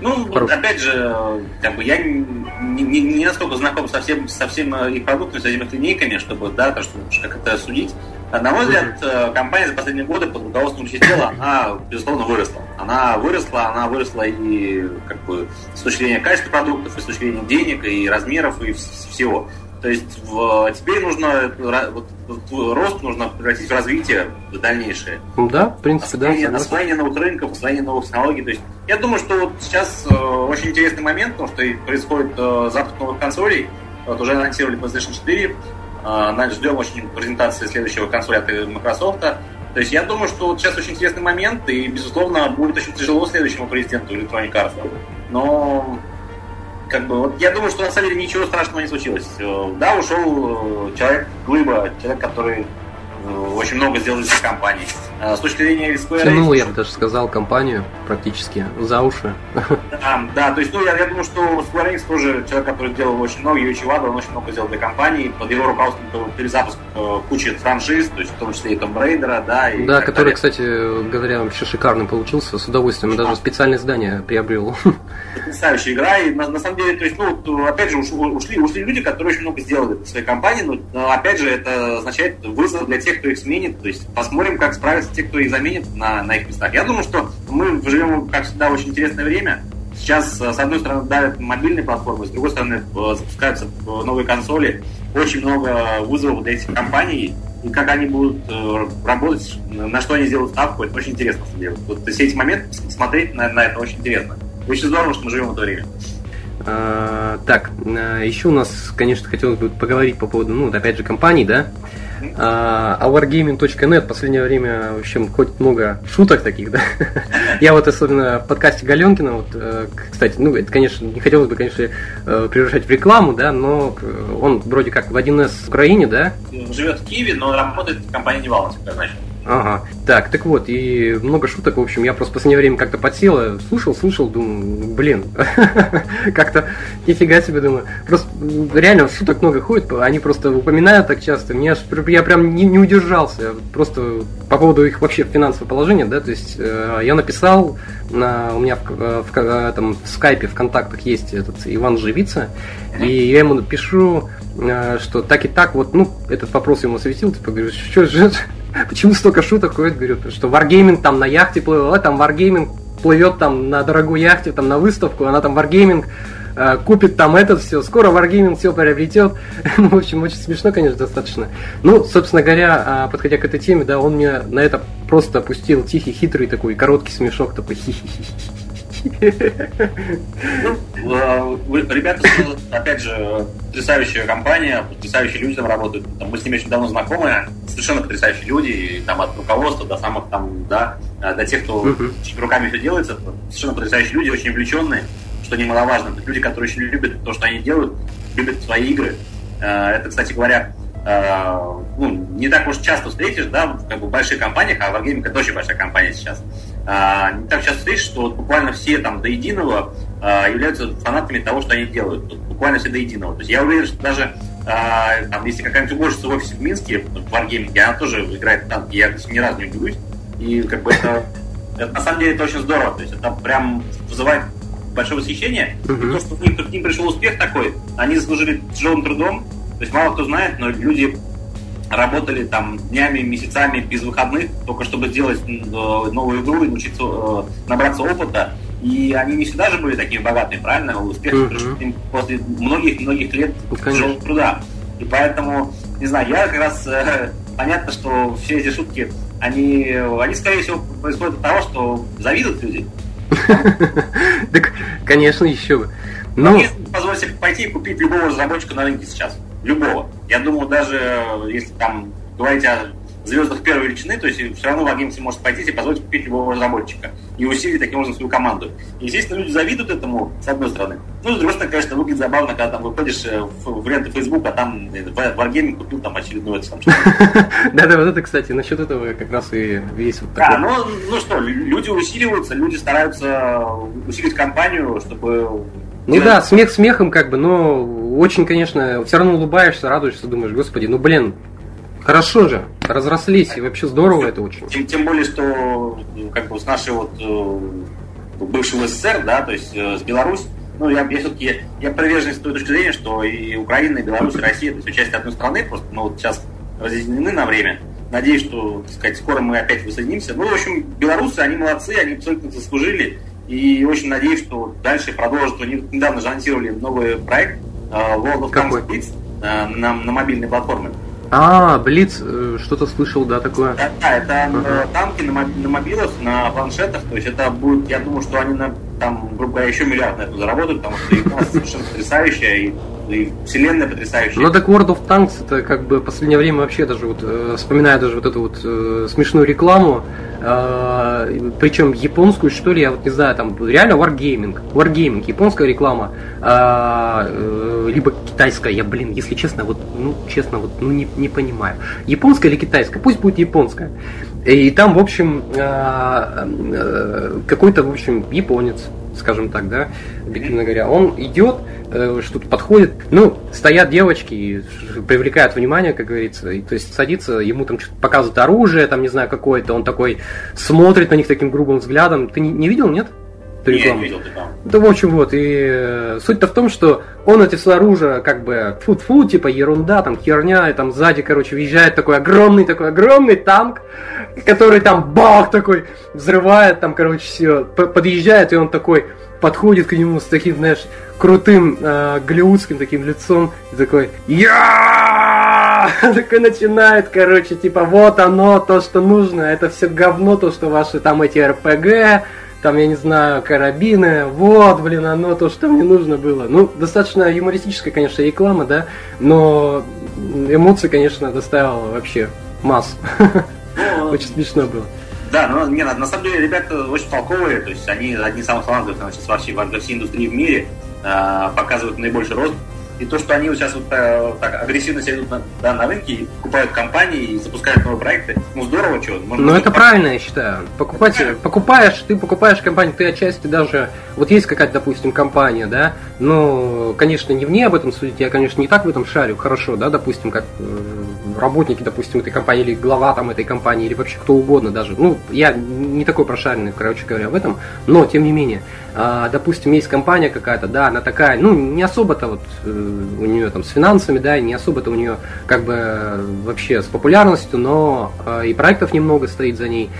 ну, вот, опять же, как бы я не, не, не настолько знаком со всем, со всем э, их продуктами, со всеми линейками, чтобы, да, то, что, как это судить. На мой взгляд, э, компания за последние годы под руководством Чистела, она, безусловно, выросла. Она выросла, она выросла и как бы с точки зрения качества продуктов, и с точки зрения денег, и размеров, и всего. То есть в, теперь нужно вот, рост нужно превратить в развитие в дальнейшее. Ну да, в принципе, освоение, да. Освоение новых рынков, освоение новых технологий. То есть я думаю, что вот сейчас э, очень интересный момент, потому что происходит э, запуск новых консолей. Вот уже анонсировали PlayStation 4. Э, ждем очень презентации следующего консоли от Microsoft. То есть я думаю, что вот сейчас очень интересный момент, и, безусловно, будет очень тяжело следующему президенту Electronic Arts. Но как бы, вот я думаю, что на самом деле ничего страшного не случилось. Э, да, ушел э, человек глыба, человек, который Э, очень много сделали для компании. Э, с точки зрения Square Тянул, я бы даже сказал, компанию практически за уши. Да, да то есть, ну, я, я думаю, что Square Enix тоже человек, который делал очень много, Юичи Вада, он очень много сделал для компании. Под его руководством был перезапуск э, кучи франшиз, то есть в том числе и Tomb Raider, да. И да, который, далее. кстати говоря, вообще шикарным получился, с удовольствием. Даже специальное здание приобрел. Потрясающая игра, и на, на самом деле, то есть, ну, опять же, ушли, ушли люди, которые очень много сделали для своей компании, но, опять же, это означает вызов для тех, кто их сменит. То есть посмотрим, как справятся те, кто их заменит на, на их местах. Я думаю, что мы живем, как всегда, очень интересное время. Сейчас, с одной стороны, давят мобильные платформы, с другой стороны, э, запускаются э, новые консоли. Очень много вызовов для этих компаний. И как они будут э, работать, на что они сделают ставку, это очень интересно. Вот все эти моменты, смотреть на, на это очень интересно. Очень здорово, что мы живем в это время. А, так, еще у нас, конечно, хотелось бы поговорить по поводу, ну, опять же, компаний, да. А, а wargaming.net в последнее время, в общем, хоть много шуток таких, да. Я вот особенно в подкасте Галёнкина, вот, э, кстати, ну, это, конечно, не хотелось бы, конечно, э, превращать в рекламу, да, но он вроде как в 1С в Украине, да? Живет в Киеве, но работает в компании Nival, вот так значит. Ага. Так, так вот, и много шуток, в общем, я просто в последнее время как-то подсела, слушал, слушал, думаю, блин, как-то нифига себе, думаю. Просто реально шуток много ходит, они просто упоминают так часто, мне я прям не, не удержался, просто по поводу их вообще финансового положения, да, то есть э, я написал, на, у меня в, в, в, там, в скайпе, в контактах есть этот Иван Живица, и я ему пишу, э, что так и так, вот, ну, этот вопрос ему осветил, типа, говорю, что же, Почему столько шуток ходит, говорю, что Wargaming там на яхте плывет, а там Wargaming плывет там на дорогой яхте, там на выставку, она там Wargaming э, купит там это все, скоро Wargaming все приобретет. ну, в общем, очень смешно, конечно, достаточно. Ну, собственно говоря, э, подходя к этой теме, да, он мне на это просто опустил тихий, хитрый такой короткий смешок, такой хи-хи-хи. Ну, э, ребята, опять же, потрясающая компания, потрясающие люди там работают. мы с ними очень давно знакомы, совершенно потрясающие люди, там от руководства до самых там, да, э, до тех, кто руками все делается, совершенно потрясающие люди, очень увлеченные, что немаловажно. Люди, которые очень любят то, что они делают, любят свои игры. Э, это, кстати говоря, ну, не так уж часто встретишь, да, как бы в больших компаниях, а Wargaming это очень большая компания сейчас. А, не так часто встретишь, что вот буквально все там до единого а, являются фанатами того, что они делают. Вот буквально все до единого. То есть я уверен, что даже а, там, если какая-нибудь уборщица в офисе в Минске, в Wargaming, она тоже играет в танки, я ни разу не удивлюсь. И как бы это, это на самом деле это очень здорово. То есть это прям вызывает большое восхищение. Uh-huh. То, что к ним, к ним пришел успех такой, они заслужили тяжелым трудом. То есть мало кто знает, но люди работали там днями, месяцами без выходных, только чтобы сделать э, новую игру и научиться э, набраться опыта. И они не всегда же были такими богатыми, правильно? Успех uh-huh. после многих-многих лет ну, тяжелого труда. И поэтому, не знаю, я как раз э, понятно, что все эти шутки, они, они скорее всего происходят от того, что завидуют люди. Так, конечно, еще бы. Ну, позволить себе пойти и купить любого разработчика на рынке сейчас любого. Я думаю, даже если там говорить о звездах первой величины, то есть все равно в агенте может пойти и позволить купить любого разработчика и усилить таким образом свою команду. И, естественно, люди завидуют этому, с одной стороны. Ну, с другой стороны, конечно, выглядит забавно, когда там выходишь э, в, в ленты Facebook, а там э, Wargaming купил там очередное там Да-да, вот это, кстати, насчет этого как раз и весь вот такой. Да, ну, ну что, люди усиливаются, люди стараются усилить компанию, чтобы ну да, смех смехом как бы, но очень, конечно, все равно улыбаешься, радуешься, думаешь, господи, ну блин, хорошо же, разрослись, и вообще здорово это очень. Тем, тем более, что ну, как бы с нашей вот э, бывшего СССР, да, то есть э, с Беларусь, ну, я, я все-таки, я приверженец той точки зрения, что и Украина, и Беларусь, и Россия, это все часть одной страны, просто, ну, вот сейчас разъединены на время. Надеюсь, что, так сказать, скоро мы опять воссоединимся. Ну, в общем, белорусы, они молодцы, они абсолютно заслужили. И очень надеюсь, что дальше продолжат. Они недавно же анонсировали новый проект э, World of Tanks Blitz э, на, на мобильной платформе. А, Блиц, э, что-то слышал, да, такое. Да, да это ага. танки на, на мобилах, на планшетах, то есть это будет, я думаю, что они на, там, грубо говоря, еще миллиард на это заработают, потому что игра совершенно потрясающая, и, и вселенная потрясающая. Ну так World of Tanks, это как бы в последнее время вообще даже вот, э, вспоминаю даже вот эту вот э, смешную рекламу, э, причем японскую, что ли, я вот не знаю, там реально Wargaming, Wargaming, японская реклама, э, э, либо китайская, я, блин, если честно, вот, ну, честно, вот, ну, не, не понимаю. Японская или китайская? Пусть будет японская. И там, в общем, э, э, какой-то, в общем, японец, скажем так, да, объективно говоря, он идет, э, что-то подходит, ну, стоят девочки, привлекают внимание, как говорится, и, то есть садится, ему там что-то показывают оружие, там, не знаю, какое-то, он такой смотрит на них таким грубым взглядом. Ты не, не видел, нет? Эту рекламу. Не, видел рекламу. Да, в общем, вот. И э, суть-то в том, что он эти все оружие, как бы, фу-фу, типа ерунда, там, херня, и там сзади, короче, въезжает такой огромный, такой огромный танк, который там бах такой взрывает, там, короче, все, подъезжает, и он такой подходит к нему с таким, знаешь, крутым э, голливудским таким лицом и такой я такой начинает, короче, типа вот оно, то, что нужно, это все говно, то, что ваши там эти РПГ, там, я не знаю, карабины, вот, блин, оно то, что мне нужно было. Ну, достаточно юмористическая, конечно, реклама, да, но эмоции, конечно, доставила вообще масс. Ну, очень смешно было. Да, но не, на, на самом деле ребята очень толковые, то есть они одни из самых талантливых значит, во всей, во всей индустрии в мире, э, показывают наибольший рост и то, что они вот сейчас вот э, так агрессивно себя идут на, да, на рынке, покупают компании и запускают новые проекты, ну здорово, что. Ну это правильно, я считаю. Покупать, покупаешь, ты покупаешь компанию, ты отчасти даже, вот есть какая-то, допустим, компания, да, ну, конечно, не мне об этом судить, я, конечно, не так в этом шарю, хорошо, да, допустим, как э, работники, допустим, этой компании, или глава там этой компании, или вообще кто угодно даже. Ну, я не такой прошаренный, короче говоря, в этом, но, тем не менее, а, допустим, есть компания какая-то, да, она такая, ну, не особо-то вот э, у нее там с финансами, да, не особо-то у нее как бы вообще с популярностью, но э, и проектов немного стоит за ней.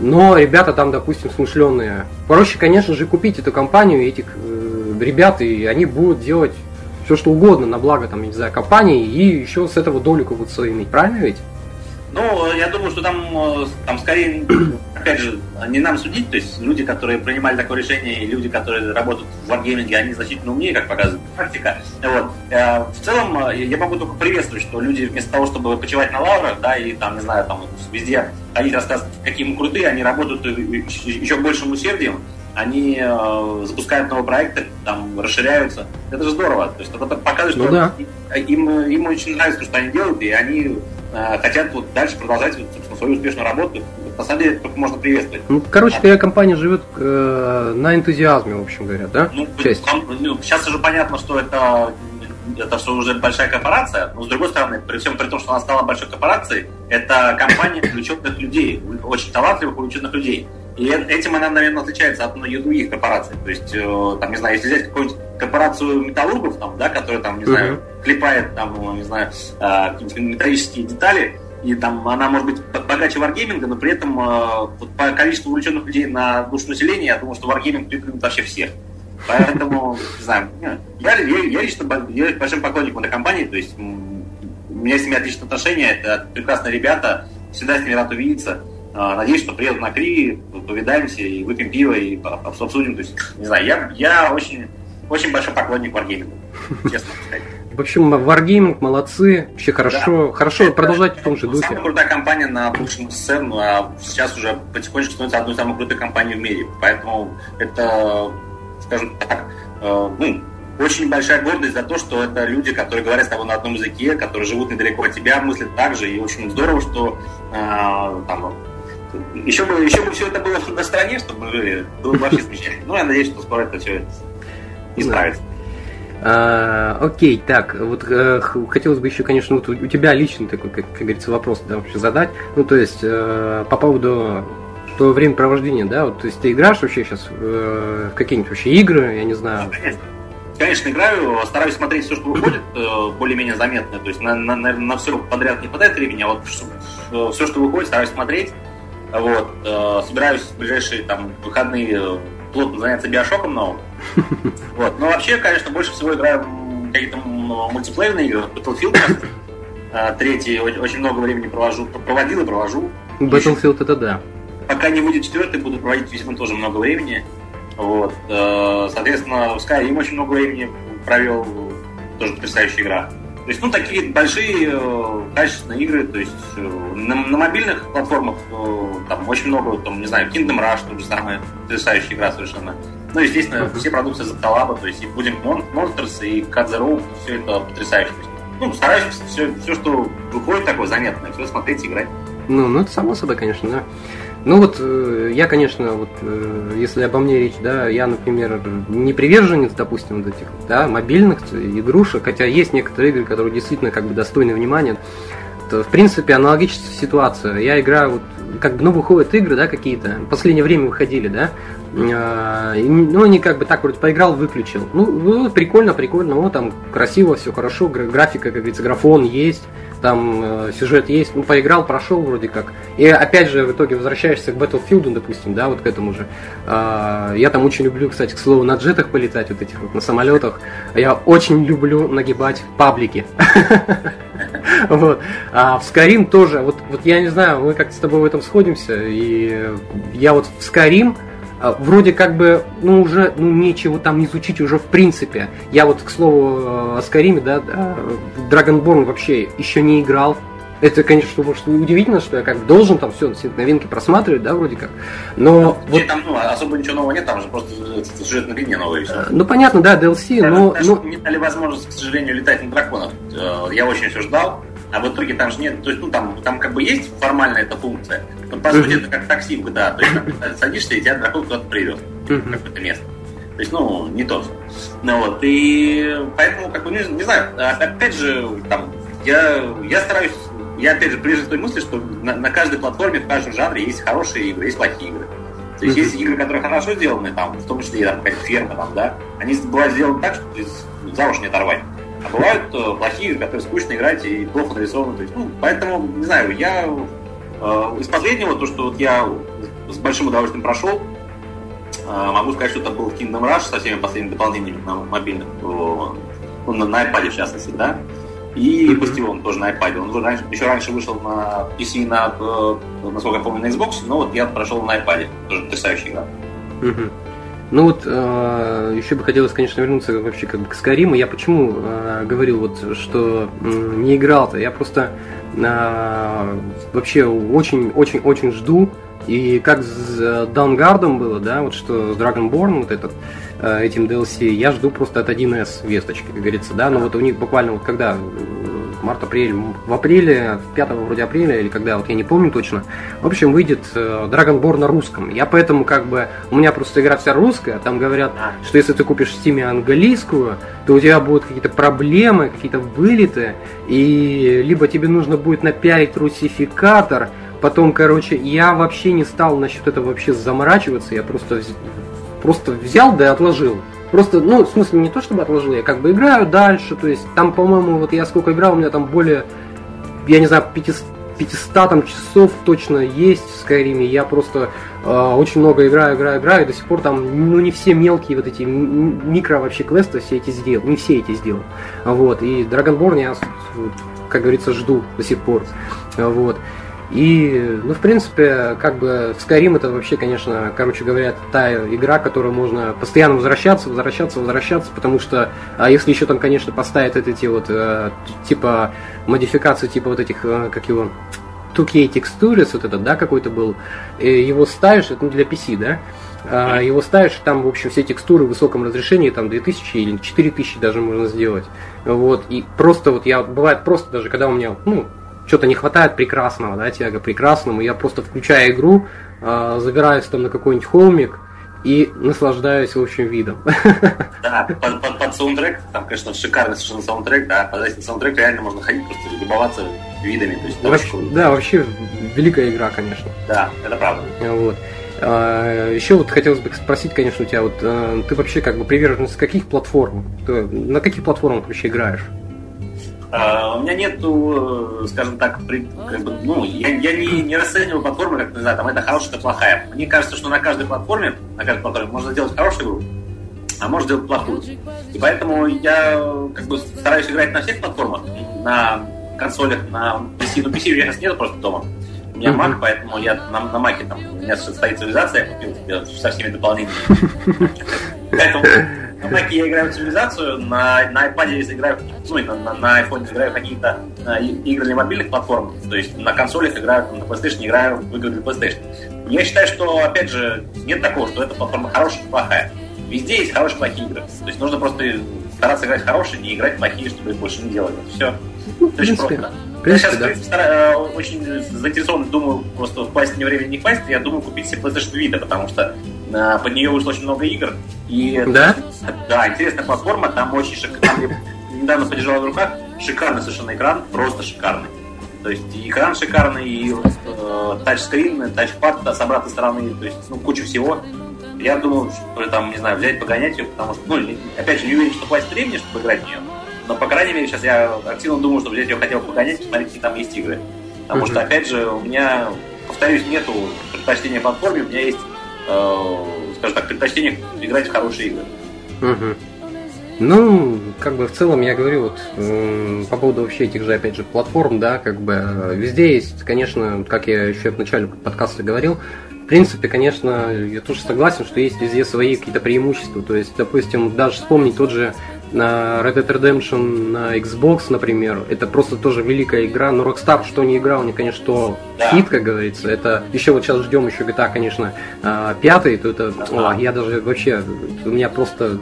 Но ребята там, допустим, смышленные. Проще, конечно же, купить эту компанию, этих э, ребят, и они будут делать все что угодно на благо, там, не знаю, компании, и еще с этого долю какую-то иметь. Правильно ведь? Ну, я думаю, что там, э, там скорее, опять же, не нам судить, то есть люди, которые принимали такое решение, и люди, которые работают в варгейминге, они значительно умнее, как показывает практика. Вот. Э, в целом, э, я могу только приветствовать, что люди вместо того, чтобы почивать на лаврах, да, и там, не знаю, там везде они рассказывают, какие мы крутые, они работают еще большим усердием, они э, запускают новые проекты, там расширяются. Это же здорово. То есть это показывает, ну, что да. им, им очень нравится, что они делают, и они Э, хотят вот дальше продолжать собственно, свою успешную работу. На самом деле, только можно приветствовать. Ну, короче, твоя компания живет э, на энтузиазме, в общем говоря, да? Ну, Часть. ну, сейчас уже понятно, что это это что уже большая корпорация, но с другой стороны, при всем при том, что она стала большой корпорацией, это компания увлеченных людей, очень талантливых увлеченных людей. И этим она, наверное, отличается от многих других корпораций. То есть, э, там, не знаю, если взять какую-нибудь корпорацию металлургов, там, да, которая там, не знаю, uh-huh. клепает там, ну, не знаю, э, металлические детали, и там она может быть богаче варгейминга, но при этом э, по количеству увлеченных людей на душу населения, я думаю, что варгейминг перекрывает вообще всех. Поэтому, не знаю, я, я, я лично я большим поклонником этой компании, то есть у меня с ними отличные отношения, это прекрасные ребята, всегда с ними рад увидеться. А, надеюсь, что приеду на Кри, повидаемся и выпьем пиво и обсудим. То есть, не знаю, я, я очень, очень большой поклонник Wargaming, честно сказать. В общем, Wargaming молодцы, вообще хорошо, да. хорошо это, продолжать в том же духе. Самая крутая компания на бывшем СССР, ну, а сейчас уже потихонечку становится одной из самых крутых компаний в мире. Поэтому это, скажем так, э, ну, очень большая гордость за то, что это люди, которые говорят с тобой на одном языке, которые живут недалеко от тебя, мыслят так же. И очень здорово, что э, там, еще бы, еще бы все это было на стороне, чтобы жили, было бы вообще замечательно. Ну, я надеюсь, что скоро это все исправится. А, окей, так, вот э, хотелось бы еще, конечно, вот у, тебя личный такой, как, как говорится, вопрос да, вообще задать. Ну, то есть, э, по поводу твоего времяпровождения, да, вот, то есть ты играешь вообще сейчас э, в какие-нибудь вообще игры, я не знаю. конечно. Конечно, играю, стараюсь смотреть все, что выходит, э, более-менее заметно. То есть на, на, на все подряд не хватает времени, а вот э, все, что выходит, стараюсь смотреть. Вот. Э, собираюсь в ближайшие там выходные э, плотно заняться биошоком новым. Вот. Но вообще, конечно, больше всего играю какие-то мультиплеерные игры. Battlefield э, третий очень много времени провожу, проводил и провожу. Battlefield это да. Пока не выйдет четвертый, буду проводить, видимо, тоже много времени. Вот. Соответственно, в Skyrim очень много времени провел, тоже потрясающая игра. То есть, ну, такие большие э, качественные игры, то есть э, на, на мобильных платформах э, там очень много, там, не знаю, Kingdom Rush, то же самое, потрясающая игра совершенно. Ну, естественно, все продукции за Талаба, то есть и Pudding Monsters, и Cut the Rope, все это потрясающе. Ну, стараюсь все, все, что выходит такое занятное, все смотреть, играть. Ну, ну, это само собой, конечно, да. Ну вот э, я, конечно, вот э, если обо мне речь, да, я, например, не приверженец, допустим, вот этих да, мобильных игрушек, хотя есть некоторые игры, которые действительно как бы достойны внимания. То, в принципе, аналогичная ситуация. Я играю вот как бы, ну, выходят игры, да, какие-то, в последнее время выходили, да, а, ну, они как бы так вроде поиграл, выключил. Ну, ну прикольно, прикольно, вот там красиво, все хорошо, графика, как говорится, графон есть, там э, сюжет есть, ну, поиграл, прошел вроде как. И опять же, в итоге возвращаешься к Battlefield, допустим, да, вот к этому же. Э, я там очень люблю, кстати, к слову, на джетах полетать, вот этих вот, на самолетах. Я очень люблю нагибать паблики. Вот. А в Skyrim тоже, вот, вот я не знаю, мы как-то с тобой в этом сходимся, и я вот в Skyrim вроде как бы, ну, уже, ну, нечего там изучить уже в принципе. Я вот, к слову, о Скариме, да, Dragonborn вообще еще не играл, это, конечно, может удивительно, что я как должен там все, все новинки просматривать, да, вроде как. Но ну, вот... там ну, особо ничего нового нет, там же просто сюжетная линия новая. Все. Ну понятно, да, DLC, да, но. Даже но... не дали возможность, к сожалению, летать на драконах. Э, я очень все ждал. А в итоге там же нет, то есть, ну, там, там как бы есть формальная эта функция, но по сути это как такси GTA, то есть там, садишься и тебя дракон куда-то привез, в какое-то место. То есть, ну, не тот. Ну вот, и поэтому, как бы, не, не знаю, а, опять же, там, я, я стараюсь я опять же прежде той мысли, что на, на каждой платформе, в каждом жанре есть хорошие игры, есть плохие игры. То есть есть игры, которые хорошо сделаны, там, в том числе там какая-то ферма, там, да, они бывают сделаны так, что за уши не оторвать. А бывают плохие которые скучно играть и плохо нарисованы. То есть, ну, поэтому, не знаю, я э, из последнего, то, что вот я с большим удовольствием прошел, э, могу сказать, что это был Kingdom Rush со всеми последними дополнениями на мобильных, э, ну, на, iPad в частности, да. И mm-hmm. Бастион тоже на iPad. Он раньше, еще раньше вышел на PC, на, насколько я помню, на Xbox, но вот я прошел на iPad. Тоже потрясающая игра. Mm-hmm. Ну вот э, еще бы хотелось, конечно, вернуться вообще как бы к Скариму. Я почему э, говорил вот, что э, не играл-то? Я просто э, вообще очень-очень-очень жду. И как с Даунгардом было, да, вот что с Dragonborn вот этот, Э, этим DLC, я жду просто от 1С весточки, как говорится, да, но вот у них буквально вот когда, март-апрель, в апреле, 5 вроде апреля, или когда, вот я не помню точно, в общем, выйдет э, Dragonborn на русском. Я поэтому как бы, у меня просто игра вся русская, там говорят, что если ты купишь в Steam английскую, то у тебя будут какие-то проблемы, какие-то вылеты, и либо тебе нужно будет напялить русификатор, потом, короче, я вообще не стал насчет этого вообще заморачиваться, я просто просто взял да и отложил. Просто, ну, в смысле, не то чтобы отложил, я как бы играю дальше, то есть там, по-моему, вот я сколько играл, у меня там более, я не знаю, 500, 500 там часов точно есть в Skyrim, я просто э, очень много играю, играю, играю, и до сих пор там, ну, не все мелкие вот эти микро вообще квесты все эти сделал, не все эти сделал, вот, и Dragonborn я, как говорится, жду до сих пор, вот. И, ну, в принципе, как бы Skyrim это вообще, конечно, короче говоря, та игра, которую можно постоянно возвращаться, возвращаться, возвращаться, потому что, а если еще там, конечно, поставят эти вот, э, типа, модификации, типа вот этих, э, как его, 2K Textures, вот этот, да, какой-то был, его ставишь, это для PC, да, а, его ставишь, там, в общем, все текстуры в высоком разрешении, там 2000 или 4000 даже можно сделать. Вот, и просто вот я, бывает просто даже, когда у меня, ну, что-то не хватает прекрасного, да, тяга прекрасному, я просто включаю игру, э, забираюсь там на какой-нибудь холмик и наслаждаюсь, в общем, видом. Да, под, под, под саундтрек, там, конечно, шикарный совершенно саундтрек, да, под этим саундтрек реально можно ходить, просто любоваться видами. То есть, вообще, да, вообще великая игра, конечно. Да, это правда. Вот. А, еще вот хотелось бы спросить, конечно, у тебя вот э, ты вообще как бы приверженец каких платформ? на каких платформах вообще играешь? Uh, у меня нету, скажем так, при, как бы, ну, я, я не, не расцениваю платформы, как, не знаю, там, это хорошая, это плохая. Мне кажется, что на каждой платформе, на каждой платформе можно сделать хорошую игру, а можно сделать плохую. И поэтому я как бы стараюсь играть на всех платформах, на консолях, на PC. Ну, PC у меня сейчас нет просто дома. У меня Mac, поэтому я на, на Mac там, у меня стоит цивилизация, я купил со всеми дополнениями. Поэтому на Mac я играю в цивилизацию, на, на iPad я играю, ну, на, на, на iPhone играю какие-то э, игры для мобильных платформ, то есть на консолях играю, на PlayStation играю в игры для PlayStation. Я считаю, что, опять же, нет такого, что эта платформа хорошая и плохая. Везде есть хорошие и плохие игры. То есть нужно просто стараться играть хорошие, не играть плохие, чтобы их больше не делать. Все. Ну, в принципе, просто. Принципе, я сейчас, да. в принципе, э, очень заинтересован, думаю, просто впасть не время, не впасть. Я думаю купить себе PlayStation Vita, потому что под нее вышло очень много игр. И, да? Да, интересная платформа, там очень шикарно. Недавно подержал в руках, шикарный совершенно экран, просто шикарный. То есть и экран шикарный, и э, тачскрин, тачпад с обратной стороны, то есть ну, куча всего. Я думаю, что там, не знаю, взять, погонять ее, потому что, ну, опять же, не уверен, что хватит времени, чтобы играть в нее. Но, по крайней мере, сейчас я активно думаю, что взять ее хотел погонять, посмотреть, какие там есть игры. Потому mm-hmm. что, опять же, у меня, повторюсь, нету предпочтения платформе, у меня есть, э, скажем так, предпочтение играть в хорошие игры. Mm-hmm. Ну, как бы в целом я говорю вот по поводу вообще этих же, опять же, платформ, да, как бы везде есть, конечно, как я еще в начале подкаста говорил, принципе, конечно, я тоже согласен, что есть везде свои какие-то преимущества. То есть, допустим, даже вспомнить тот же на Red Dead Redemption на Xbox, например, это просто тоже великая игра, но Rockstar, что не играл, не, конечно, что да. хит, как говорится, это еще вот сейчас ждем еще GTA, конечно, а, пятый, то это, о, я даже вообще, у меня просто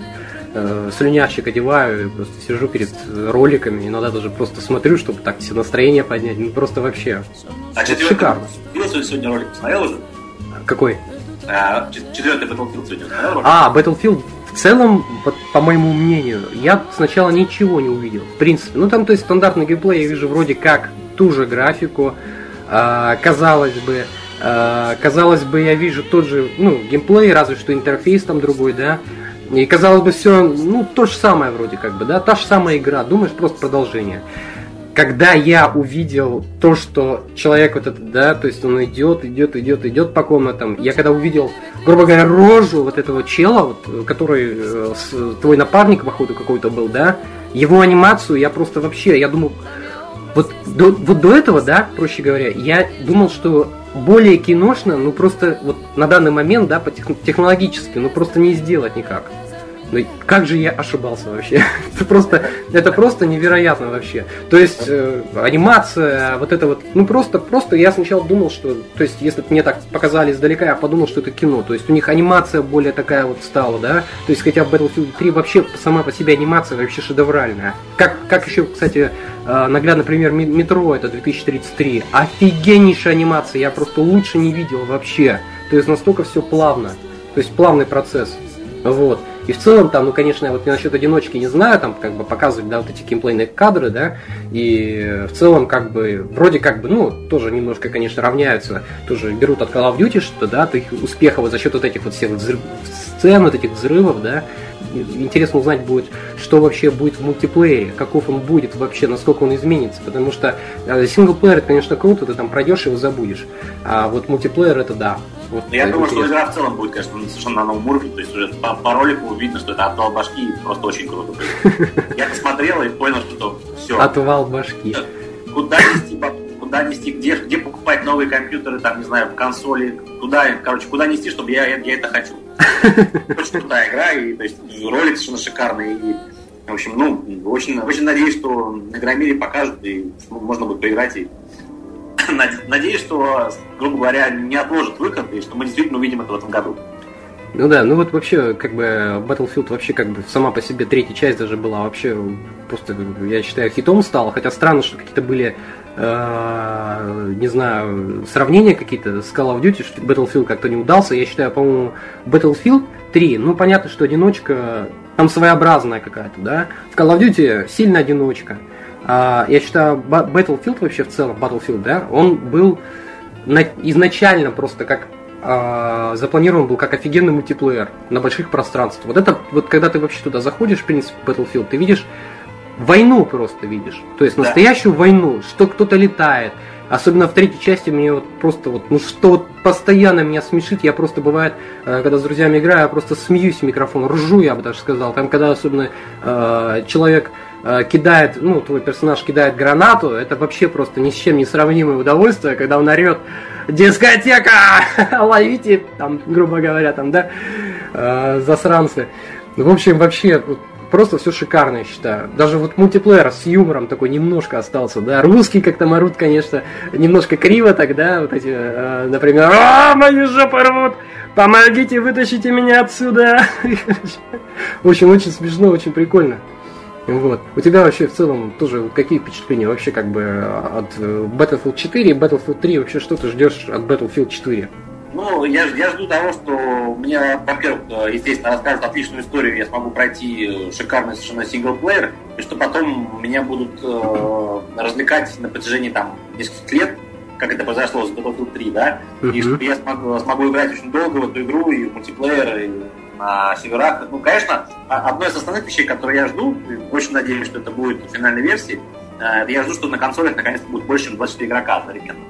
э, слюнящик одеваю, просто сижу перед роликами, иногда даже просто смотрю, чтобы так все настроение поднять, ну просто вообще. А четвертый, шикарно. сегодня ролик посмотрел уже? Какой? А, четвертый Battlefield сегодня смотрел ролик? А, Battlefield в целом, по, по моему мнению, я сначала ничего не увидел. В принципе, ну там, то есть стандартный геймплей я вижу вроде как ту же графику, э, казалось бы, э, казалось бы, я вижу тот же, ну, геймплей, разве что интерфейс там другой, да. И казалось бы, все, ну, то же самое вроде как бы, да, та же самая игра, думаешь, просто продолжение когда я увидел то, что человек вот этот, да, то есть он идет, идет, идет, идет по комнатам, я когда увидел, грубо говоря, рожу вот этого чела, вот, который э, с, твой напарник, походу, какой-то был, да, его анимацию, я просто вообще, я думал, вот до, вот до этого, да, проще говоря, я думал, что более киношно, ну просто вот на данный момент, да, по тех, технологически, ну просто не сделать никак. Ну как же я ошибался вообще? это просто, это просто невероятно вообще. То есть э, анимация, вот это вот, ну просто, просто я сначала думал, что, то есть если мне так показали издалека, я подумал, что это кино. То есть у них анимация более такая вот стала, да. То есть хотя Battlefield 3 вообще сама по себе анимация вообще шедевральная. Как, как еще, кстати, э, наглядный пример метро, это 2033. Офигеннейшая анимация, я просто лучше не видел вообще. То есть настолько все плавно. То есть плавный процесс. Вот. И в целом там, ну, конечно, я вот насчет одиночки не знаю, там как бы показывать, да, вот эти геймплейные кадры, да, и в целом как бы, вроде как бы, ну, тоже немножко, конечно, равняются, тоже берут от Call of Duty что, да, от успехов за счет вот этих вот всех взрыв, сцен, вот этих взрывов, да, интересно узнать будет, что вообще будет в мультиплеере, каков он будет вообще, насколько он изменится, потому что э, синглплеер, это, конечно, круто, ты там пройдешь его забудешь, а вот мультиплеер это да, вот, я думаю, интересно. что игра в целом будет, конечно, совершенно на новом уровне. То есть уже по, по ролику видно, что это отвал башки просто очень круто. Я посмотрел и понял, что все. Отвал башки. Куда нести, куда нести, где, где покупать новые компьютеры, там, не знаю, консоли, куда, короче, куда нести, чтобы я, я это хочу. Очень крутая игра, и то есть ролик совершенно шикарный. И, в общем, ну, очень, очень надеюсь, что на Игромире покажут, и можно будет поиграть и надеюсь, что, грубо говоря, не отложат выход, и что мы действительно увидим это в этом году. Ну да, ну вот вообще, как бы, Battlefield вообще, как бы, сама по себе третья часть даже была вообще просто, я считаю, хитом стала, хотя странно, что какие-то были, э, не знаю, сравнения какие-то с Call of Duty, что Battlefield как-то не удался, я считаю, по-моему, Battlefield 3, ну, понятно, что одиночка там своеобразная какая-то, да, в Call of Duty сильно одиночка, а, я считаю, Battlefield вообще в целом, Battlefield, да, он был изначально просто как а, запланирован был как офигенный мультиплеер на больших пространствах. Вот это, вот когда ты вообще туда заходишь, в принципе, Battlefield, ты видишь войну просто видишь. То есть настоящую да. войну, что кто-то летает. Особенно в третьей части мне вот просто вот, ну что вот постоянно меня смешит, я просто бывает, э, когда с друзьями играю, я просто смеюсь в микрофон, ржу, я бы даже сказал. Там, когда особенно э, человек Э, кидает, ну, твой персонаж кидает гранату, это вообще просто ни с чем не сравнимое удовольствие, когда он орет «Дискотека! Ловите!» там, грубо говоря, там, да, э, засранцы. В общем, вообще, просто все шикарно, я считаю. Даже вот мультиплеер с юмором такой немножко остался, да. Русский как-то морут, конечно, немножко криво тогда, вот эти, э, например, «А, мою жопу рвут! Помогите, вытащите меня отсюда!» В общем, очень смешно, очень прикольно. Вот. У тебя вообще в целом тоже какие впечатления вообще как бы от э, Battlefield 4 и Battlefield 3? Вообще что ты ждешь от Battlefield 4? Ну, я, я жду того, что мне, во-первых, э, естественно, расскажут отличную историю, я смогу пройти э, шикарный совершенно синглплеер, и что потом меня будут э, развлекать на протяжении там нескольких лет, как это произошло с Battlefield 3, да, uh-huh. и что я смогу, смогу играть очень долго в эту игру, и в мультиплеер, и на северах. Ну, конечно, одной из основных вещей, которые я жду, очень надеюсь, что это будет в финальной версии, э, я жду, что на консолях наконец-то будет больше, чем 24 игрока одновременно.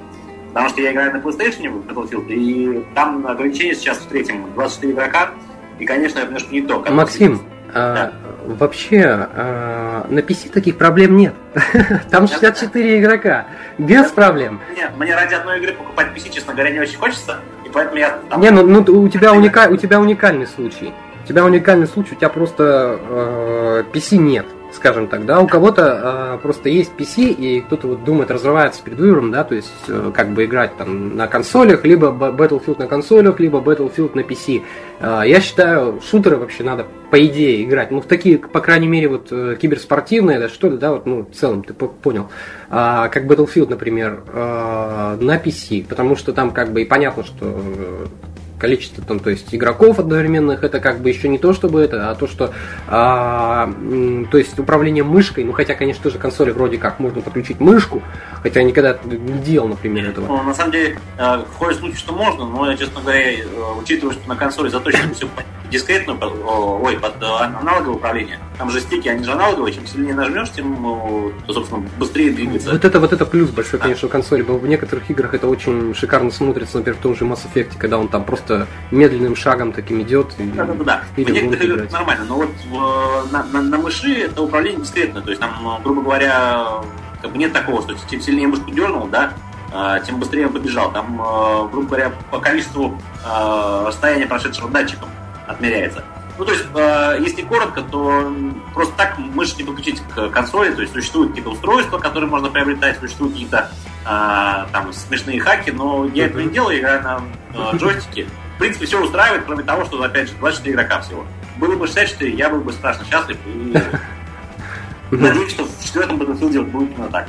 Потому что я играю на PlayStation в Battlefield, и там ограничение сейчас в третьем 24 игрока, и, конечно, это немножко не то. Максим, а, да. вообще а, на PC таких проблем нет. Там 64 игрока. Без проблем. Мне, мне ради одной игры покупать PC, честно говоря, не очень хочется. И И поэтому я... Там, не, ну, ну у, тебя уника... у тебя уникальный случай. У тебя уникальный случай, у тебя просто э, PC нет скажем так, да, у кого-то э, просто есть PC, и кто-то вот думает разрываться перед выбором, да, то есть э, как бы играть там на консолях, либо Battlefield на консолях, либо Battlefield на PC. Э, я считаю, шутеры вообще надо, по идее, играть, ну, в такие, по крайней мере, вот э, киберспортивные, да, что-то, да, вот, ну, в целом, ты понял, э, как Battlefield, например, э, на PC, потому что там как бы и понятно, что э, количество там, то есть игроков одновременных, это как бы еще не то, чтобы это, а то, что, а, то есть управление мышкой, ну хотя, конечно, тоже консоли вроде как можно подключить мышку, хотя я никогда не делал, например, этого. Ну, на самом деле, э, входит случай, что можно, но я, честно говоря, э, учитывая, что на консоли заточено все дискретную, ой, под э, аналоговое управление. Там же стики, они же аналоговые, чем сильнее нажмешь, тем, то, собственно, быстрее двигается. Вот это, вот это плюс большой, конечно, у консоли. В некоторых играх это очень шикарно смотрится, например, в том же Mass Effect, когда он там просто медленным шагом таким идет. И, да, да, да. В некоторых играх нормально, но вот в, на, на, на мыши это управление дискретное, то есть там, грубо говоря, как бы нет такого, что тем сильнее мышку дернул, да, а, тем быстрее он побежал. Там, грубо говоря, по количеству расстояния прошедшего датчиком отмеряется. Ну, то есть, э, если коротко, то просто так мышь не подключить к консоли, то есть существуют какие-то устройства, которые можно приобретать, существуют какие-то э, там смешные хаки, но я этого не делаю, играю на э, джойстике. В принципе, все устраивает, кроме того, что, опять же, 24 игрока всего. Было бы 64, я был бы страшно счастлив и надеюсь, что в четвертом Battlefield будет именно так.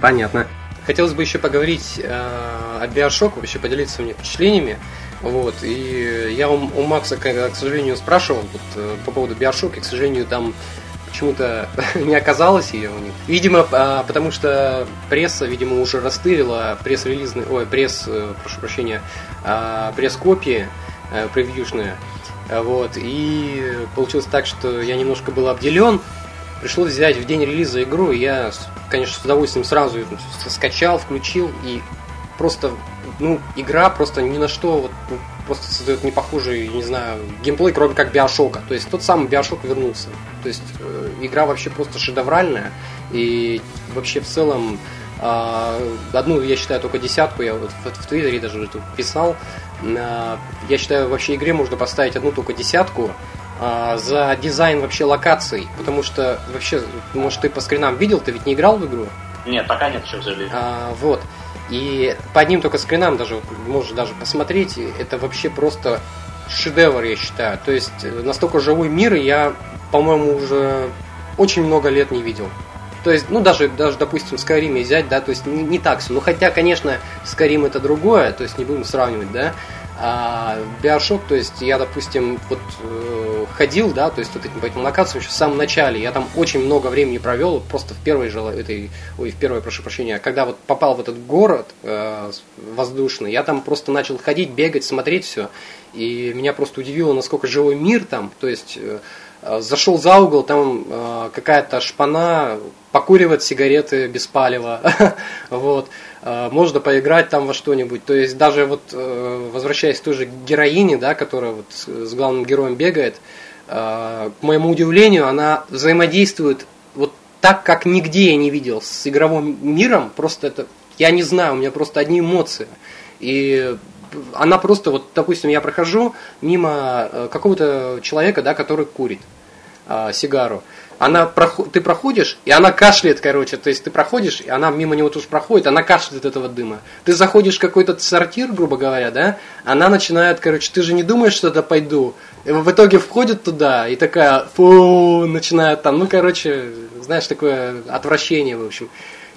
Понятно. Хотелось бы еще поговорить э, о Bioshock, вообще поделиться своими впечатлениями. Вот, и я у, у Макса, к, к сожалению, спрашивал вот, э, по поводу Биошока, к сожалению, там почему-то не оказалось ее у них. Видимо, а, потому что пресса, видимо, уже растырила пресс-релизный, ой, пресс, э, прошу прощения, а, пресс-копии э, превьюшные. Вот, и получилось так, что я немножко был обделен. Пришлось взять в день релиза игру, и я, конечно, с удовольствием сразу скачал, включил, и просто ну, игра просто ни на что вот, ну, просто создает непохожий, не знаю, геймплей, кроме как Биошока. То есть тот самый Биошок вернулся. То есть э, игра вообще просто шедевральная. И вообще в целом э, одну, я считаю, только десятку, я вот в, в Твиттере даже это писал. Э, я считаю, вообще игре можно поставить одну только десятку э, за дизайн вообще локаций. Потому что вообще, может, ты по скринам видел, ты ведь не играл в игру? Нет, пока нет еще, к сожалению. А, вот. И по одним только скринам даже можно даже посмотреть, это вообще просто шедевр, я считаю. То есть э, настолько живой мир я, по-моему, уже очень много лет не видел. То есть, ну, даже, даже допустим, Skyrim взять, да, то есть не, не так все. Ну, хотя, конечно, Skyrim это другое, то есть не будем сравнивать, да. А Bioshock, то есть я, допустим, вот э, ходил, да, то есть вот этим по этим локациям еще в самом начале, я там очень много времени провел, просто в первой же этой, ой, в первой, прошу прощения, когда вот попал в этот город э, воздушный, я там просто начал ходить, бегать, смотреть все, и меня просто удивило, насколько живой мир там, то есть э, зашел за угол, там э, какая-то шпана покуривает сигареты без палева, вот. Э, можно поиграть там во что-нибудь. То есть даже вот э, возвращаясь к той же героине, да, которая вот с главным героем бегает, э, к моему удивлению, она взаимодействует вот так, как нигде я не видел с игровым миром. Просто это, я не знаю, у меня просто одни эмоции. И она просто, вот, допустим, я прохожу мимо какого-то человека, да, который курит сигару она ты проходишь, и она кашляет, короче, то есть ты проходишь, и она мимо него тоже проходит, она кашляет от этого дыма. Ты заходишь в какой-то сортир, грубо говоря, да, она начинает, короче, ты же не думаешь, что это пойду. И в итоге входит туда, и такая, фу, начинает там, ну, короче, знаешь, такое отвращение, в общем.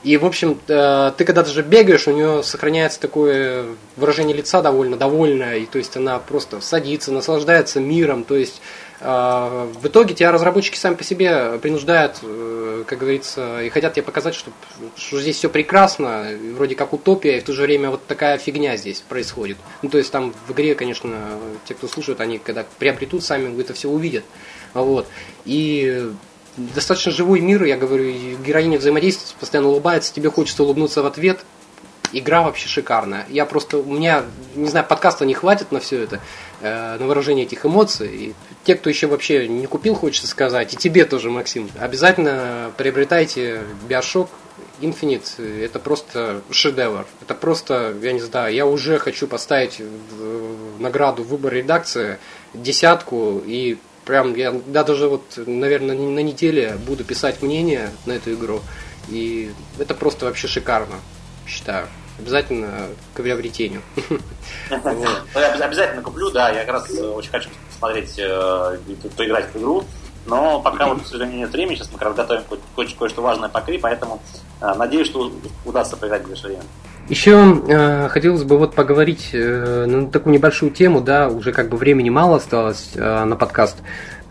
И, в общем, э, ты когда даже бегаешь, у нее сохраняется такое выражение лица довольно довольное, и то есть она просто садится, наслаждается миром, то есть в итоге тебя разработчики сами по себе принуждают, э, как говорится, и хотят тебе показать, что, что здесь все прекрасно, вроде как утопия, и в то же время вот такая фигня здесь происходит. Ну, то есть там в игре, конечно, те, кто слушают, они когда приобретут сами, это все увидят. Вот. И достаточно живой мир, я говорю, героиня взаимодействует, постоянно улыбается, тебе хочется улыбнуться в ответ, игра вообще шикарная. Я просто, у меня, не знаю, подкаста не хватит на все это, э, на выражение этих эмоций. И те, кто еще вообще не купил, хочется сказать, и тебе тоже, Максим, обязательно приобретайте Биошок. Infinite это просто шедевр. Это просто, я не знаю, я уже хочу поставить в награду выбор редакции десятку и прям я да, даже вот, наверное, на неделе буду писать мнение на эту игру. И это просто вообще шикарно, считаю. Обязательно к приобретению. Обязательно куплю, да, я как раз очень хочу посмотреть, э, поиграть в игру. Но пока вот, к сожалению, нет времени, сейчас мы как раз готовим кое-что важное по Кри, поэтому э, надеюсь, что удастся поиграть в ближайшее время. Еще э, хотелось бы вот поговорить э, на такую небольшую тему, да, уже как бы времени мало осталось э, на подкаст,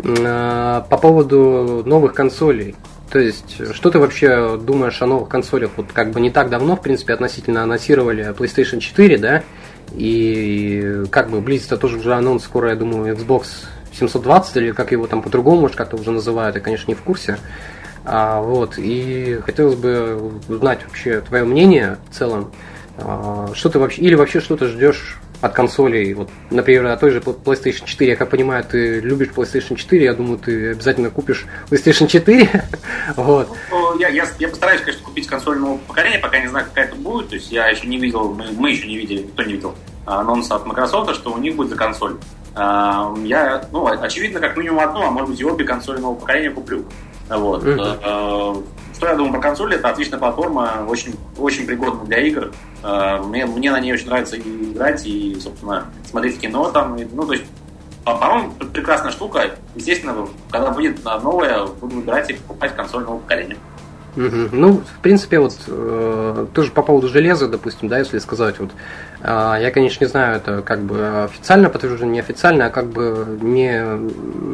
э, по поводу новых консолей. То есть, что ты вообще думаешь о новых консолях? Вот как бы не так давно, в принципе, относительно анонсировали PlayStation 4, да, и как бы близится тоже уже анонс, скоро, я думаю, Xbox 720, или как его там по-другому, может, как-то уже называют, я, конечно, не в курсе. А, вот, и хотелось бы узнать вообще твое мнение в целом. А, что ты вообще, или вообще что ты ждешь от консолей? Вот, например, от той же PlayStation 4, я как понимаю, ты любишь PlayStation 4, я думаю, ты обязательно купишь PlayStation 4. вот. Ну, я, я, я постараюсь, конечно, купить консоль нового поколения, пока не знаю, какая это будет. То есть я еще не видел, мы, мы еще не видели, никто не видел анонса от Microsoft, что у них будет за консоль. А, я, ну, очевидно, как минимум одну, а может быть и обе консоли нового поколения куплю. Вот. Mm-hmm. Что я думаю про консоль? Это отличная платформа, очень, очень пригодна для игр. А, мне, мне на ней очень нравится играть, и, собственно, смотреть кино там. Ну, то есть, по-моему, прекрасная штука. Естественно, когда будет новая, буду играть и покупать консоль нового поколения. Ну, в принципе, вот э, тоже по поводу железа, допустим, да, если сказать, вот я, конечно, не знаю, это как бы официально подтверждено, не официально, а как бы не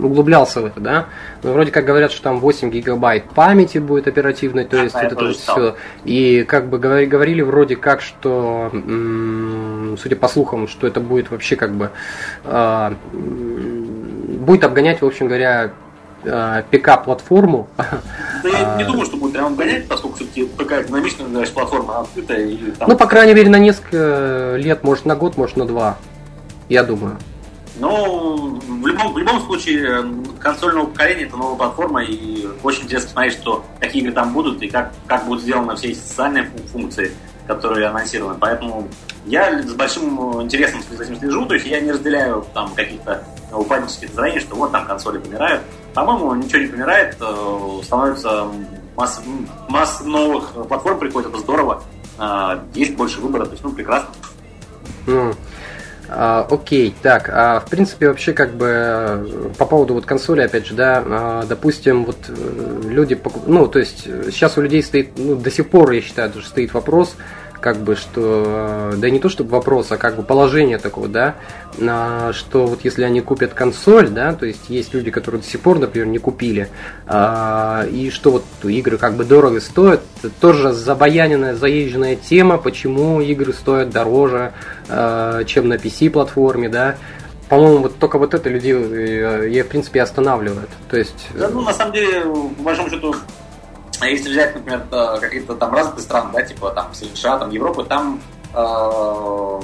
углублялся в это, да. Но вроде как говорят, что там 8 гигабайт памяти будет оперативной, то есть это тоже все. И как бы говорили вроде как, что, судя по слухам, что это будет вообще как бы э, будет обгонять, в общем говоря, э, ПК-платформу. Да я не думаю, что будет прям гонять, поскольку все-таки ПК динамичная значит, платформа открытая. И, там... Ну, по крайней мере, на несколько лет, может на год, может на два. Я думаю. Ну, в любом, в любом случае, консольного поколения это новая платформа, и очень интересно посмотреть, что, какие игры там будут, и как, как будут сделаны все эти социальные функции, которые анонсированы. Поэтому я с большим интересом за этим слежу, то есть я не разделяю там каких-то упаднических настроений, что вот там консоли помирают. По-моему, ничего не помирает, э, становится масса, масса новых платформ приходит, это здорово. А, есть больше выбора, то есть, ну, прекрасно. Mm. А, окей, так, а, в принципе, вообще, как бы, по поводу вот консоли, опять же, да, а, допустим, вот э, люди, ну, то есть, сейчас у людей стоит, ну, до сих пор, я считаю, даже стоит вопрос, как бы, что, да не то чтобы вопрос, а как бы положение такого, да, что вот если они купят консоль, да, то есть есть люди, которые до сих пор, например, не купили, а, и что вот игры как бы дорого стоят, тоже забаяненная, заезженная тема, почему игры стоят дороже, а, чем на PC-платформе, да, по-моему, вот только вот это людей, я, э, в принципе, останавливает. То есть... Да, ну, на самом деле, по большому счету, а если взять, например, какие-то там развитые страны, да, типа там США, там Европы, там э,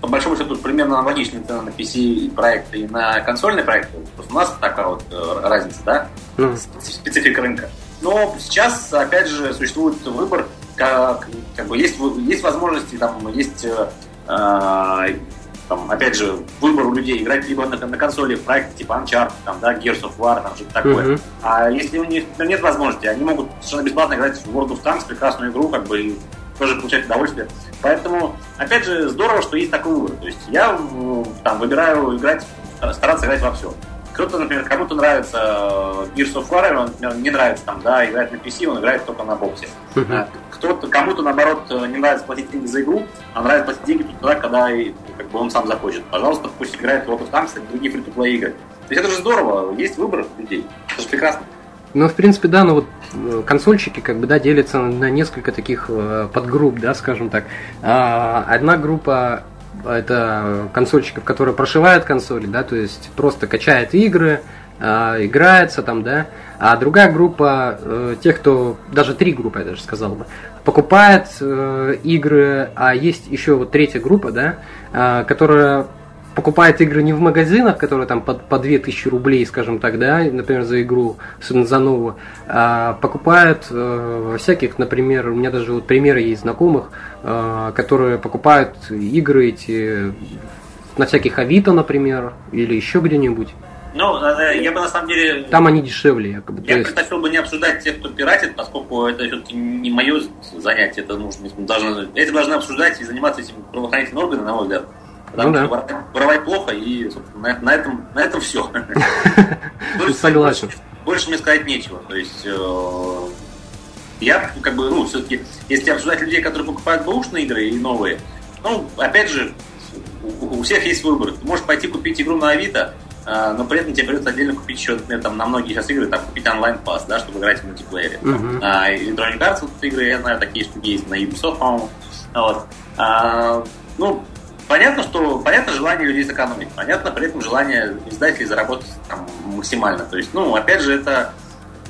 по большому счету примерно аналогичные цены на PC проекты и на консольные проекты. Просто у нас такая вот э, разница, да, mm. специфика рынка. Но сейчас, опять же, существует выбор, как, как бы есть, есть возможности, там есть э, там, опять же, выбор у людей играть либо на, на консоли в проекты типа Uncharted, там, да, Gears of War, там, что-то такое. Uh-huh. А если у них нет возможности, они могут совершенно бесплатно играть в World of Tanks, прекрасную игру, как бы, и тоже получать удовольствие. Поэтому, опять же, здорово, что есть такой выбор. То есть я там выбираю играть, стараться играть во все. Кто-то, например, кому-то нравится э, Gears of War, он, например, не нравится там, да, играть на PC, он играет только на боксе. Uh-huh. Кто-то, кому-то, наоборот, э, не нравится платить деньги за игру, а нравится платить деньги тогда, когда как бы, он сам захочет. Пожалуйста, пусть играет в World of Tanks и другие фри игры. То есть это же здорово, есть выбор людей. Это же прекрасно. Ну, в принципе, да, но вот э, консольщики как бы, да, делятся на несколько таких подгрупп, да, скажем так. А, одна группа это консольщиков, которые прошивают консоли, да, то есть просто качает игры, э, играется там, да, а другая группа, э, тех, кто, даже три группы, я даже сказал бы, покупает э, игры, а есть еще вот третья группа, да, э, которая покупает игры не в магазинах, которые там по, по 2000 рублей, скажем так, да, например, за игру, особенно за новую, а покупает э, всяких, например, у меня даже вот примеры есть знакомых, э, которые покупают игры эти на всяких Авито, например, или еще где-нибудь. Ну, э, я бы на самом деле... Там они дешевле, якобы. Я есть... предпочел бы не обсуждать тех, кто пиратит, поскольку это все-таки не мое занятие, это нужно, должны, этим должны обсуждать и заниматься этим правоохранительные органы, на мой взгляд. Потому ну, что да. воровать плохо, и на, на, этом, на этом все. Согласен. Больше мне сказать нечего. То есть э, я как бы, ну, все-таки, если обсуждать людей, которые покупают бэушные игры и новые, ну, опять же, у, всех есть выбор. Ты можешь пойти купить игру на Авито, э, но при этом тебе придется отдельно купить еще, например, там, на многие сейчас игры, там, купить онлайн-пас, да, чтобы играть в мультиплеере. Uh-huh. А, Electronic Arts вот игры, я знаю, такие штуки есть на Ubisoft, по-моему. Вот. А, ну, Понятно, что понятно желание людей сэкономить, понятно при этом желание издателей заработать там, максимально. То есть, ну, опять же, это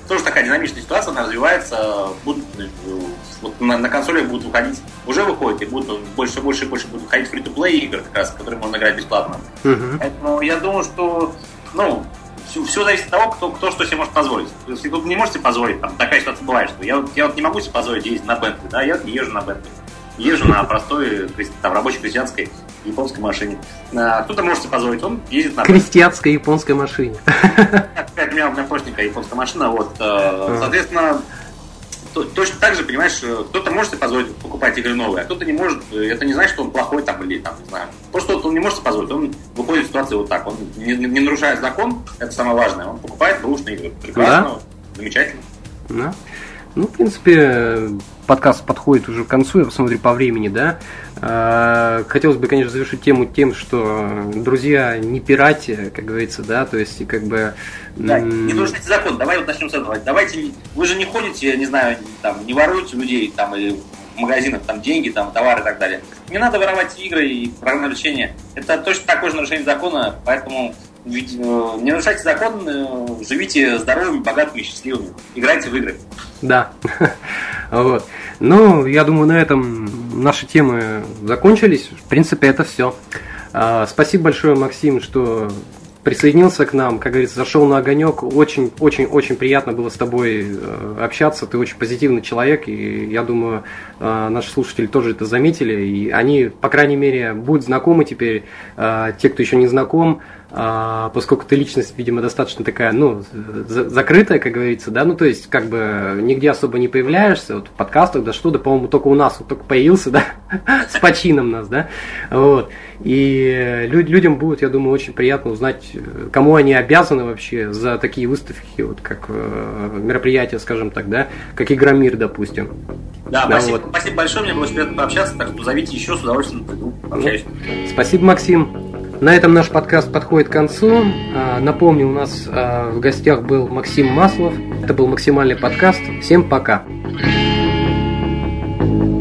тоже такая динамичная ситуация, она развивается, будут, вот на, на консолях будут выходить, уже выходит, и будут больше, больше и больше будут выходить фри-то-плей игры, как раз, которые можно играть бесплатно. Uh-huh. Поэтому я думаю, что, ну, все, все зависит от того, кто, кто что себе может позволить. Если кто не можете позволить, там такая ситуация бывает, что я, я вот не могу себе позволить ездить на Бентли, да, я езжу на Бентли езжу на простой там, рабочей крестьянской японской машине. А, кто-то может себе позволить, он ездит на... Крестьянской японской машине. Как у меня, у меня прошленькая японская машина, вот, э, соответственно, точно так же, понимаешь, э, кто-то может себе позволить покупать игры новые, а кто-то не может. Это не значит, что он плохой там или там, не знаю. Просто он не может себе позволить, он выходит в ситуацию вот так. Он не, не нарушает закон, это самое важное. Он покупает бэушные игры. Прекрасно, да? замечательно. Да. Ну, в принципе, подкаст подходит уже к концу, я посмотрю по времени, да. А, хотелось бы, конечно, завершить тему тем, что друзья, не пирате, как говорится, да, то есть как бы... Да, не нарушайте закон, давай вот начнем с этого. Давайте, вы же не ходите, не знаю, там, не воруете людей, там, или в магазинах, там, деньги, там, товары и так далее. Не надо воровать игры и программное обеспечение. Это точно такое же нарушение закона, поэтому э, не нарушайте закон, э, живите здоровыми, богатыми, счастливыми. Играйте в игры. Да. вот. Ну, я думаю, на этом наши темы закончились. В принципе, это все. А, спасибо большое, Максим, что присоединился к нам, как говорится, зашел на огонек. Очень, очень, очень приятно было с тобой э, общаться. Ты очень позитивный человек, и я думаю, наши слушатели тоже это заметили. И они, по крайней мере, будут знакомы теперь. Те, кто еще не знаком, поскольку ты личность, видимо, достаточно такая, ну, за закрытая, как говорится, да, ну, то есть, как бы, нигде особо не появляешься, вот в подкастах, да что, да, по-моему, только у нас вот только появился, да, с почином нас, да, вот, и люд людям будет, я думаю, очень приятно узнать, кому они обязаны вообще за такие выставки, вот, как э, мероприятия, скажем так, да, как Игромир, допустим. Да, да спасибо, вот. спасибо большое, мне было приятно пообщаться, так что зовите еще, с удовольствием приду, пообщаюсь. Спасибо, Максим. На этом наш подкаст подходит к концу. А, напомню, у нас а, в гостях был Максим Маслов. Это был максимальный подкаст. Всем пока. thank you